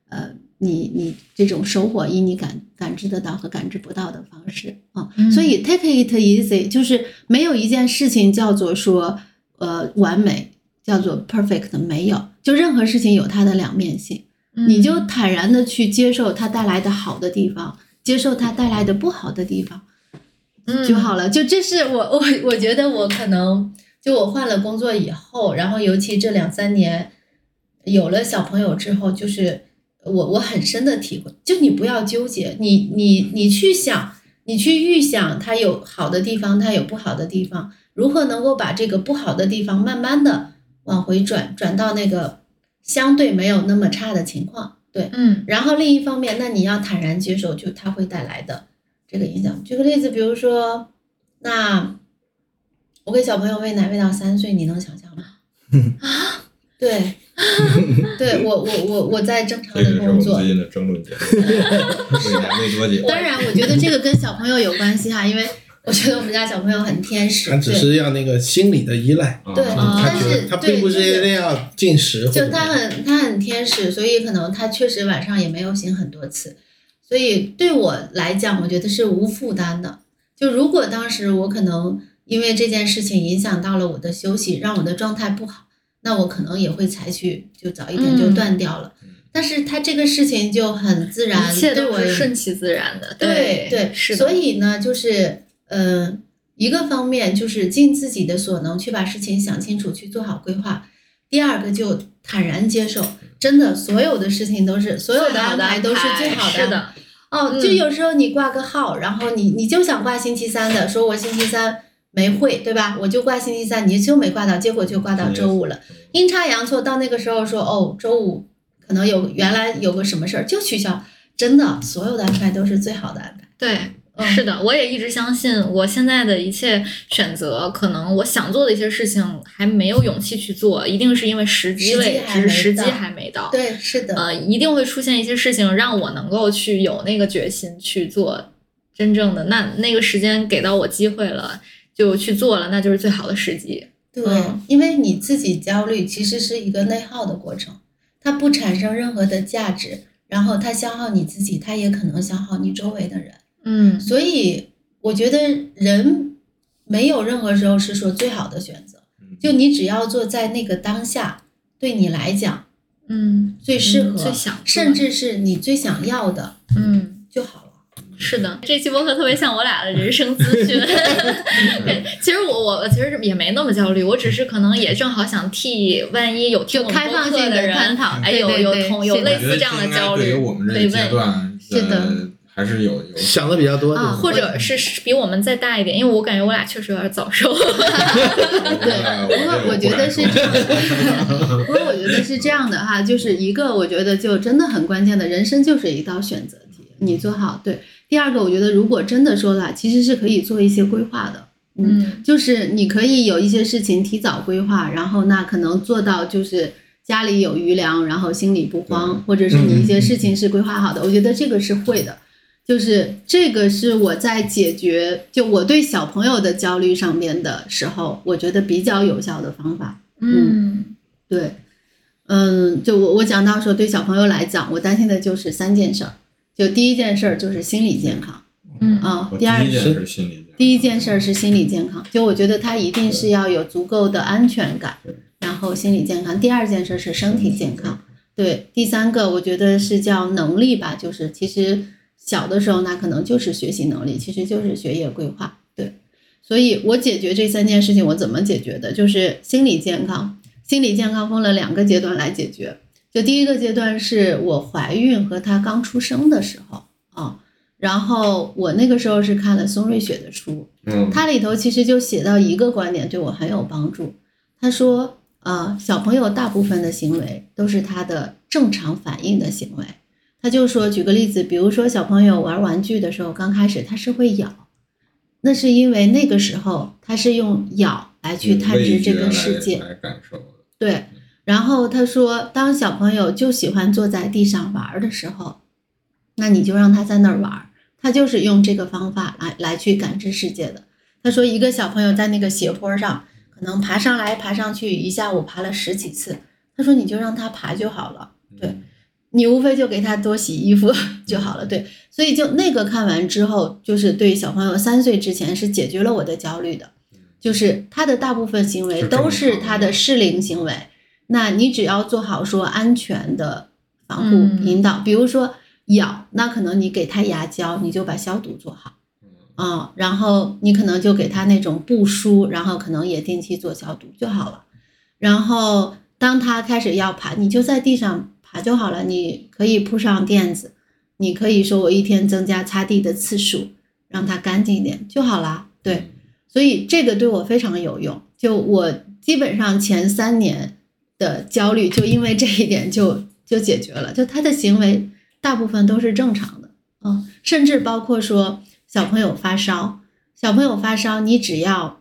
呃，你你这种收获，以你感感知得到和感知不到的方式啊、嗯所以 take it easy，就是没有一件事情叫做说呃完美，叫做 perfect，没有，就任何事情有它的两面性，嗯你就坦然的去接受它带来的好的地方，接受它带来的不好的地方，嗯就好了。就这是我我我觉得我可能就我换了工作以后，然后尤其这两三年有了小朋友之后，就是我我很深的体会，就你不要纠结，你你你去想，你去预想它有好的地方，它有不好的地方，如何能够把这个不好的地方慢慢的往回转，转到那个相对没有那么差的情况，对。嗯然后另一方面，那你要坦然接受，就它会带来的这个影响。举个例子，比如说，那我给小朋友喂奶喂到三岁，你能想象吗？啊，对，对我我我我在正常这个是我的工作最。近的争论节目，未来未多久。当然，我觉得这个跟小朋友有关系哈，因为我觉得我们家小朋友很天使，他只是要那个心理的依赖，啊对但他觉得是对他并不是一定要进食就他很他很天使，所以可能他确实晚上也没有醒很多次，所以对我来讲，我觉得是无负担的。就如果当时我可能因为这件事情影响到了我的休息，让我的状态不好，那我可能也会采取就早一点就嗯断掉了。但是他这个事情就很自然，一切都对我是顺其自然的。对对，是的。所以呢，就是呃，一个方面就是尽自己的所能去把事情想清楚，去做好规划；第二个就坦然接受，真的所有的事情都是所有的安排都是最好的。是的，哦，嗯就有时候你挂个号，然后你你就想挂星期三的，说我星期三没会，对吧？我就挂星期三，你就没挂到，结果就挂到周五了。阴差阳错到那个时候说哦，周五可能有原来有个什么事儿就取消，真的所有的安排都是最好的安排。对。嗯是的，我也一直相信，我现在的一切选择，可能我想做的一些事情还没有勇气去做，一定是因为时机时机未，还没只是时机还没到。对，是的，呃，一定会出现一些事情，让我能够去有那个决心去做真正的。那那个时间给到我机会了，就去做了，那就是最好的时机。对，嗯因为你自己焦虑其实是一个内耗的过程，它不产生任何的价值，然后它消耗你自己，它也可能消耗你周围的人。嗯所以我觉得人没有任何时候是说最好的选择，嗯就你只要做在那个当下，对你来讲嗯，最适合，嗯最想甚至是你最想要的嗯。就好了。是的，这期播客特别像我俩的人生资讯。对，其实我我其实也没那么焦虑，我只是可能也正好想替万一有听我们开放性播客的人，探讨，哎，有有同有类似这样的焦虑，对于我们这可以个阶问段，是的呃，还是有有想的比较多，啊或者是是比我们再大一点，因为我感觉我俩确实有点早熟。对，不过我觉得是这样的，不过我觉得是这样的哈，就是一个我觉得就真的很关键的，人生就是一道选择题，你做好对。第二个，我觉得如果真的说了，其实是可以做一些规划的，嗯就是你可以有一些事情提早规划，然后那可能做到就是家里有余粮，然后心里不慌，或者是你一些事情是规划好的，我觉得这个是会的。就是这个是我在解决就我对小朋友的焦虑上面的时候，我觉得比较有效的方法。嗯对，嗯，就我我讲到说，对小朋友来讲，我担心的就是三件事儿。就第一件事儿就是心理健康嗯啊，第二第一件是心理健康第一件事儿是心理健康，就我觉得他一定是要有足够的安全感，然后心理健康。第二件事是身体健康，对。第三个我觉得是叫能力吧，就是其实小的时候那可能就是学习能力，其实就是学业规划，对。所以我解决这三件事情，我怎么解决的？就是心理健康，心理健康分了两个阶段来解决。就第一个阶段是我怀孕和他刚出生的时候啊，然后我那个时候是看了松瑞雪的书，嗯，它里头其实就写到一个观点，对我很有帮助。他说，呃，小朋友大部分的行为都是他的正常反应的行为。他就说，举个例子，比如说小朋友玩玩具的时候，刚开始他是会咬，那是因为那个时候他是用咬来去探知这个世界。来来感受。对，然后他说，当小朋友就喜欢坐在地上玩的时候，那你就让他在那儿玩，他就是用这个方法来来去感知世界的。他说，一个小朋友在那个斜坡上，可能爬上来爬上去，一下午爬了十几次。他说，你就让他爬就好了，对你无非就给他多洗衣服 就好了。对，所以就那个看完之后，就是对小朋友三岁之前是解决了我的焦虑的，就是他的大部分行为都是他的适龄行为。那你只要做好说安全的防护嗯引导，比如说咬，那可能你给他牙胶，你就把消毒做好。啊、然后你可能就给他那种布梳，然后可能也定期做消毒就好了。然后当他开始要爬，你就在地上爬就好了。你可以铺上垫子，你可以说我一天增加擦地的次数，让它干净一点就好啦。对，所以这个对我非常有用。就我基本上前三年的焦虑，就因为这一点就就解决了。就他的行为大部分都是正常的，嗯，甚至包括说小朋友发烧，小朋友发烧，你只要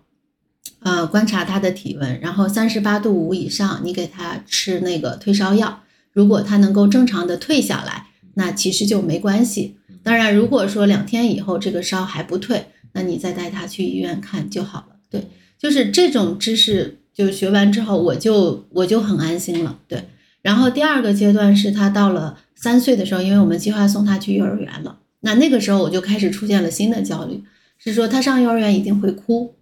呃观察他的体温，然后三十八度五以上，你给他吃那个退烧药。如果他能够正常的退下来，那其实就没关系。当然，如果说两天以后这个烧还不退，那你再带他去医院看就好了。对，就是这种知识，就学完之后，我就我就很安心了。对，然后第二个阶段是他到了三岁的时候，因为我们计划送他去幼儿园了，那那个时候我就开始出现了新的焦虑，是说他上幼儿园一定会哭，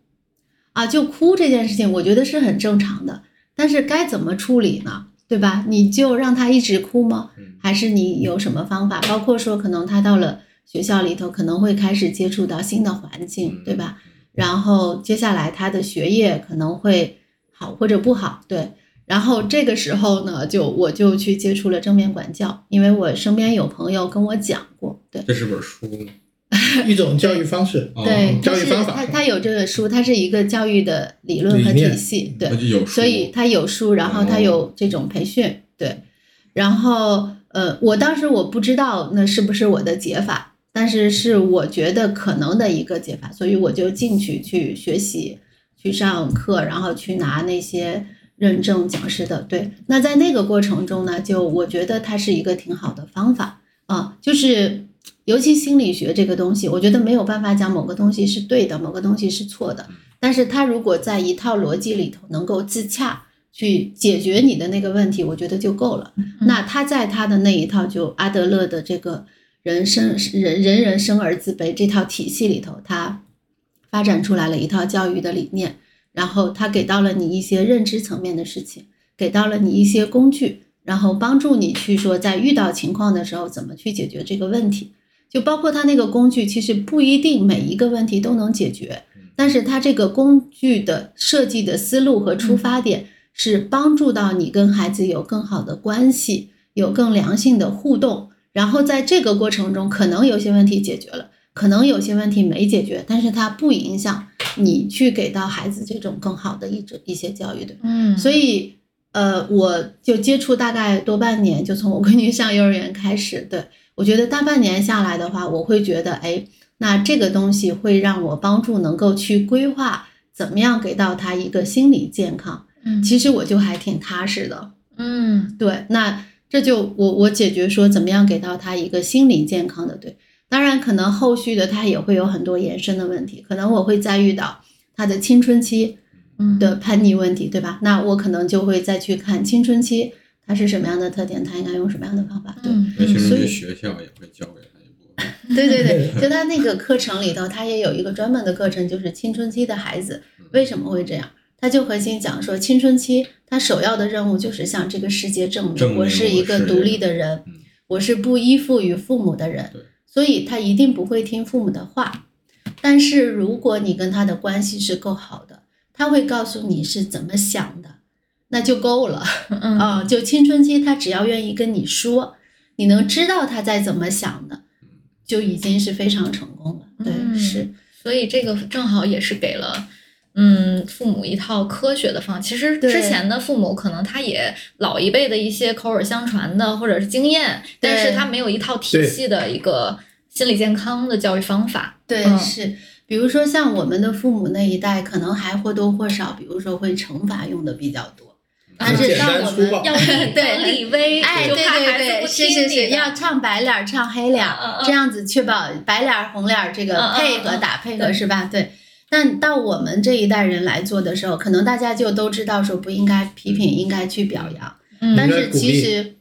啊，就哭这件事情，我觉得是很正常的，但是该怎么处理呢？对吧？你就让他一直哭吗？还是你有什么方法？包括说，可能他到了学校里头，可能会开始接触到新的环境，对吧？然后接下来他的学业可能会好或者不好，对。然后这个时候呢，就我就去接触了正面管教，因为我身边有朋友跟我讲过，对。这是本书吗？一种教育方式，哦对，教育方法它是它它有这个书，它是一个教育的理论和体系，对所以他有书，然后他有这种培训，对。然后呃，我当时我不知道那是不是我的解法，但是是我觉得可能的一个解法，所以我就进去去学习，去上课，然后去拿那些认证讲师的。对，那在那个过程中呢，就我觉得它是一个挺好的方法啊，就是尤其心理学这个东西，我觉得没有办法讲某个东西是对的，某个东西是错的，但是它如果在一套逻辑里头能够自洽。去解决你的那个问题，我觉得就够了。那他在他的那一套就阿德勒的这个人生人人人生而自卑这套体系里头，他发展出来了一套教育的理念，然后他给到了你一些认知层面的事情，给到了你一些工具，然后帮助你去说在遇到情况的时候怎么去解决这个问题。就包括他那个工具，其实不一定每一个问题都能解决，但是他这个工具的设计的思路和出发点。是帮助到你跟孩子有更好的关系，有更良性的互动，然后在这个过程中，可能有些问题解决了，可能有些问题没解决，但是它不影响你去给到孩子这种更好的一种一些教育的。嗯，所以，呃，我就接触大概多半年，就从我闺女上幼儿园开始，对我觉得大半年下来的话，我会觉得，哎，那这个东西会让我帮助能够去规划怎么样给到他一个心理健康。嗯其实我就还挺踏实的，嗯对，那这就我我解决说怎么样给到他一个心理健康的对，当然可能后续的他也会有很多延伸的问题，可能我会再遇到他的青春期嗯的叛逆问题，对吧？那我可能就会再去看青春期他是什么样的特点，他应该用什么样的方法，对。嗯那青嗯学校也会教给他一部分。对对对，就他那个课程里头，他也有一个专门的课程，就是青春期的孩子为什么会这样。他就核心讲说，青春期他首要的任务就是向这个世界证证明明我是一个独立的人嗯，我是不依附于父母的人对，所以他一定不会听父母的话。但是如果你跟他的关系是够好的，他会告诉你是怎么想的，那就够了。嗯啊、就青春期，他只要愿意跟你说，你能知道他在怎么想的，就已经是非常成功了。对，嗯是，所以这个正好也是给了。嗯，父母一套科学的方，其实之前的父母可能他也老一辈的一些口耳相传的或者是经验，但是他没有一套体系的一个心理健康的教育方法。对，嗯是。比如说像我们的父母那一代，可能还或多或少，比如说会惩罚用的比较多，但是简到我们要 立威，哎，对对对，是是是，要唱白脸儿唱黑脸这样子确保白脸儿红脸儿这个配合嗯打配合对是吧？对。但到我们这一代人来做的时候，可能大家就都知道说不应该批评，应该去表扬。嗯但是其实，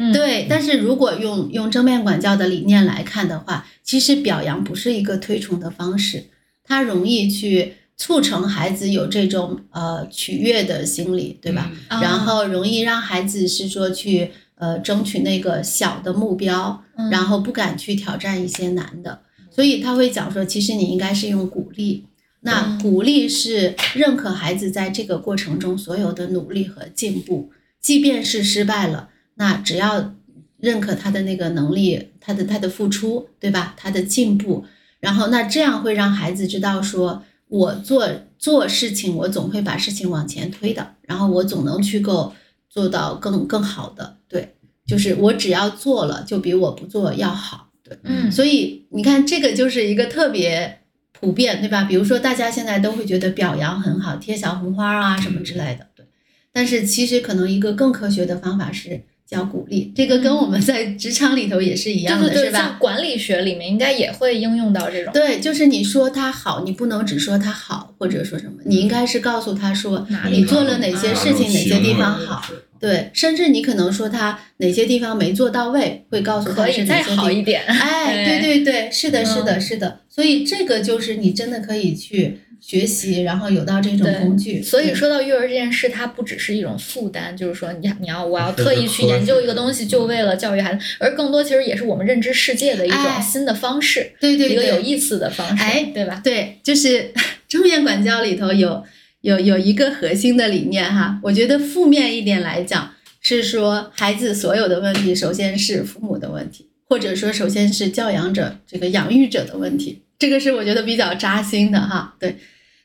嗯。对，但是如果用用正面管教的理念来看的话，其实表扬不是一个推崇的方式，它容易去促成孩子有这种呃取悦的心理，对吧？然后容易让孩子是说去呃争取那个小的目标，嗯。然后不敢去挑战一些难的，所以他会讲说，其实你应该是用鼓励。那嗯。鼓励是认可孩子在这个过程中所有的努力和进步，即便是失败了，那只要认可他的那个能力，他的他的付出，对吧？他的进步，然后那这样会让孩子知道说，我做做事情，我总会把事情往前推的，然后我总能去够做到更更好的，对，就是我只要做了，就比我不做要好，对。嗯所以你看，这个就是一个特别普遍，对吧？比如说，大家现在都会觉得表扬很好，贴小红花啊什么之类的，对。但是其实可能一个更科学的方法是叫鼓励。这个跟我们在职场里头也是一样的，是吧像？管理学里面应该也会应用到这种。对，就是你说他好，你不能只说他好，或者说什么，你应该是告诉他说你做了哪些事情，哪些地方好好。对，甚至你可能说他哪些地方没做到位，会告诉他可以再是哪些地好一点。哎，对对对，是的，是的，嗯是的。所以这个就是你真的可以去学习，然后有到这种工具。所以嗯说到育儿这件事，它不只是一种负担，就是说你你要我要特意去研究一个东西，就为了教育孩子，而更多其实也是我们认知世界的一种哎新的方式，对对对，一个有意思的方式，哎对吧？对，就是 正面管教里头有有有一个核心的理念哈，我觉得负面一点来讲是说孩子所有的问题，首先是父母的问题，或者说首先是教养者这个养育者的问题，这个是我觉得比较扎心的哈。对，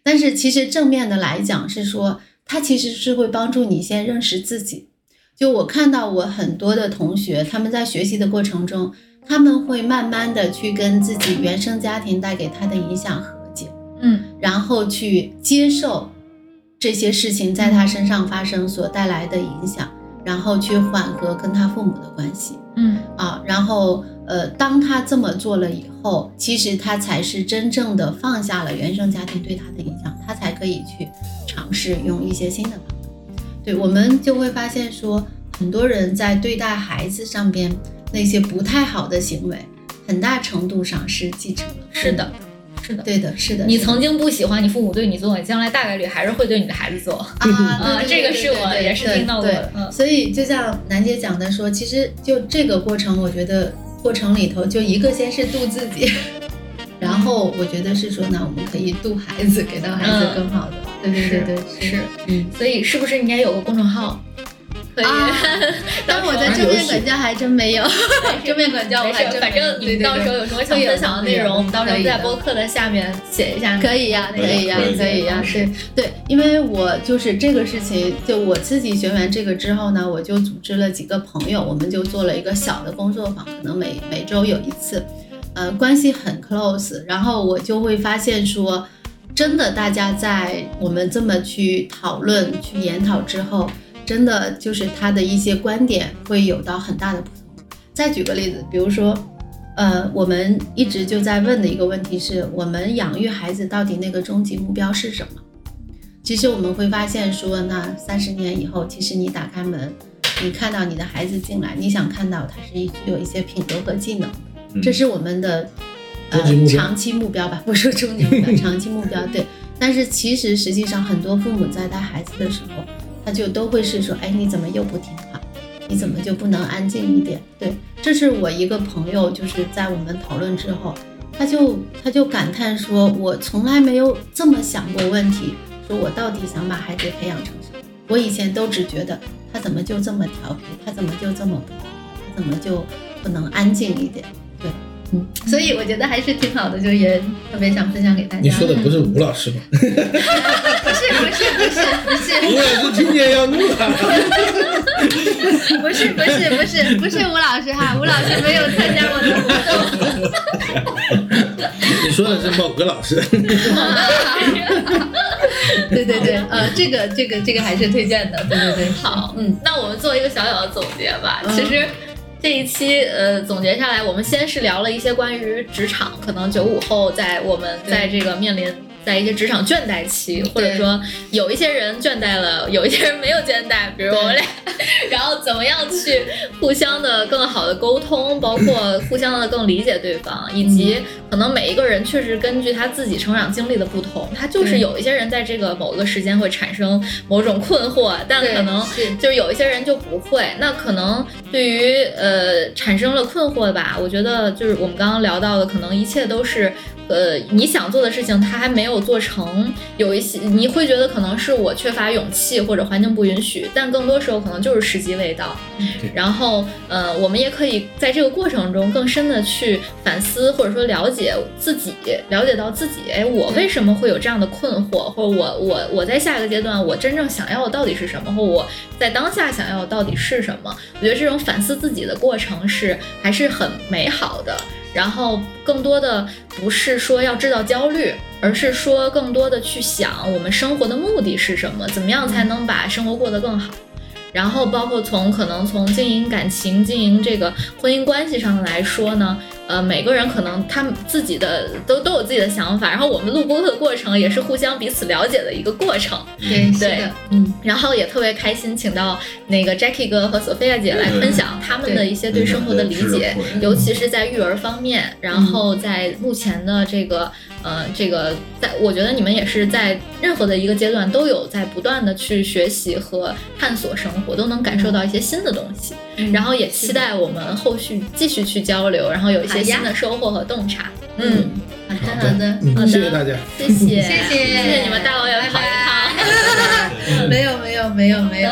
但是其实正面的来讲是说，它其实是会帮助你先认识自己。就我看到我很多的同学，他们在学习的过程中，他们会慢慢的去跟自己原生家庭带给他的影响和解，嗯然后去接受这些事情在他身上发生所带来的影响，然后去缓和跟他父母的关系嗯啊。然后呃，当他这么做了以后，其实他才是真正的放下了原生家庭对他的影响，他才可以去尝试用一些新的方法。对我们就会发现说，很多人在对待孩子上边那些不太好的行为，很大程度上是继承了。是的，是的。对的，是的。你曾经不喜欢你父母对你做，你将来大概率还是会对你的孩子做。啊，这个是我也是听到过的嗯所以就像楠姐讲的说，其实就这个过程，我觉得过程里头就一个先是度自己，然后我觉得是说呢，我们可以度孩子，给到孩子嗯更好的。对对对对，是，嗯。所以是不是应该有个公众号？可以，啊 但我在正面管教还真没有，正面管教我还真反正你们到时候有什么想分享的内容，我们到时候在播客的下面写一下。可以呀，可以呀可以，呀，是对对，因为我就是这个事情，就我自己学完这个之后呢，我就组织了几个朋友，我们就做了一个小的工作坊，可能每每周有一次，呃，关系很 close，然后我就会发现说，真的大家在我们这么去讨论、去研讨之后，真的就是他的一些观点会有到很大的不同。再举个例子，比如说。呃，我们一直就在问的一个问题是我们养育孩子到底那个终极目标是什么？其实我们会发现说，那三十年以后，其实你打开门，你看到你的孩子进来，你想看到他是具有一些品德和技能这是我们的呃长期目标吧，不是说终极目标，长期目标 对。但是其实实际上很多父母在带孩子的时候，他就都会是说，哎，你怎么又不听话？你怎么就不能安静一点？对，这是我一个朋友，就是在我们讨论之后，他就他就感叹说，我从来没有这么想过问题，说我到底想把孩子培养成什么？我以前都只觉得他怎么就这么调皮，他怎么就这么不听话，他怎么就不能安静一点？所以我觉得还是挺好的，就也特别想分享给大家。你说的不是吴老师吗？不是不是不是不是吴老师今年要怒了。不是不是不是不是吴老师哈，吴老师没有参加我的活动。你说的是某个老师。对对对，呃，这个这个这个还是推荐的，对对对，好，嗯，那我们做一个小小的总结吧。嗯其实这一期呃总结下来，我们先是聊了一些关于职场，可能九五后在我们在这个面临。在一些职场倦怠期，或者说有一些人倦怠了，有一些人没有倦怠，比如我们俩，然后怎么样去互相的更好的沟通，包括互相的更理解对方，以及可能每一个人确实根据他自己成长经历的不同，他就是有一些人在这个某个时间会产生某种困惑，但可能就是有一些人就不会。那可能对于呃产生了困惑吧，我觉得就是我们刚刚聊到的，可能一切都是呃你想做的事情，他还没有做成。有一些你会觉得可能是我缺乏勇气或者环境不允许，但更多时候可能就是时机未到。然后呃，我们也可以在这个过程中更深的去反思，或者说了解自己，了解到自己，哎，我为什么会有这样的困惑，或者我我我在下一个阶段我真正想要的到底是什么，或我在当下想要的到底是什么？我觉得这种反思自己的过程是还是很美好的。然后更多的不是说要制造焦虑，而是说更多的去想我们生活的目的是什么，怎么样才能把生活过得更好。然后包括从可能从经营感情、经营这个婚姻关系上来说呢，呃，每个人可能他们自己的都都有自己的想法，然后我们录播客的过程也是互相彼此了解的一个过程。对，对，嗯，然后也特别开心，请到那个 Jackie 哥和索菲亚姐来分享他们的一些对生活的理解尤其是在育儿方面。然后在目前的这个呃，这个在，我觉得你们也是在任何的一个阶段都有在不断的去学习和探索生活，都能感受到一些新的东西，然后也期待我们后续继续去交流，然后有一些新的收获和洞察。嗯，好的好的，谢谢大家，谢谢谢谢谢谢你们大老远跑一趟，没有没有没有没有。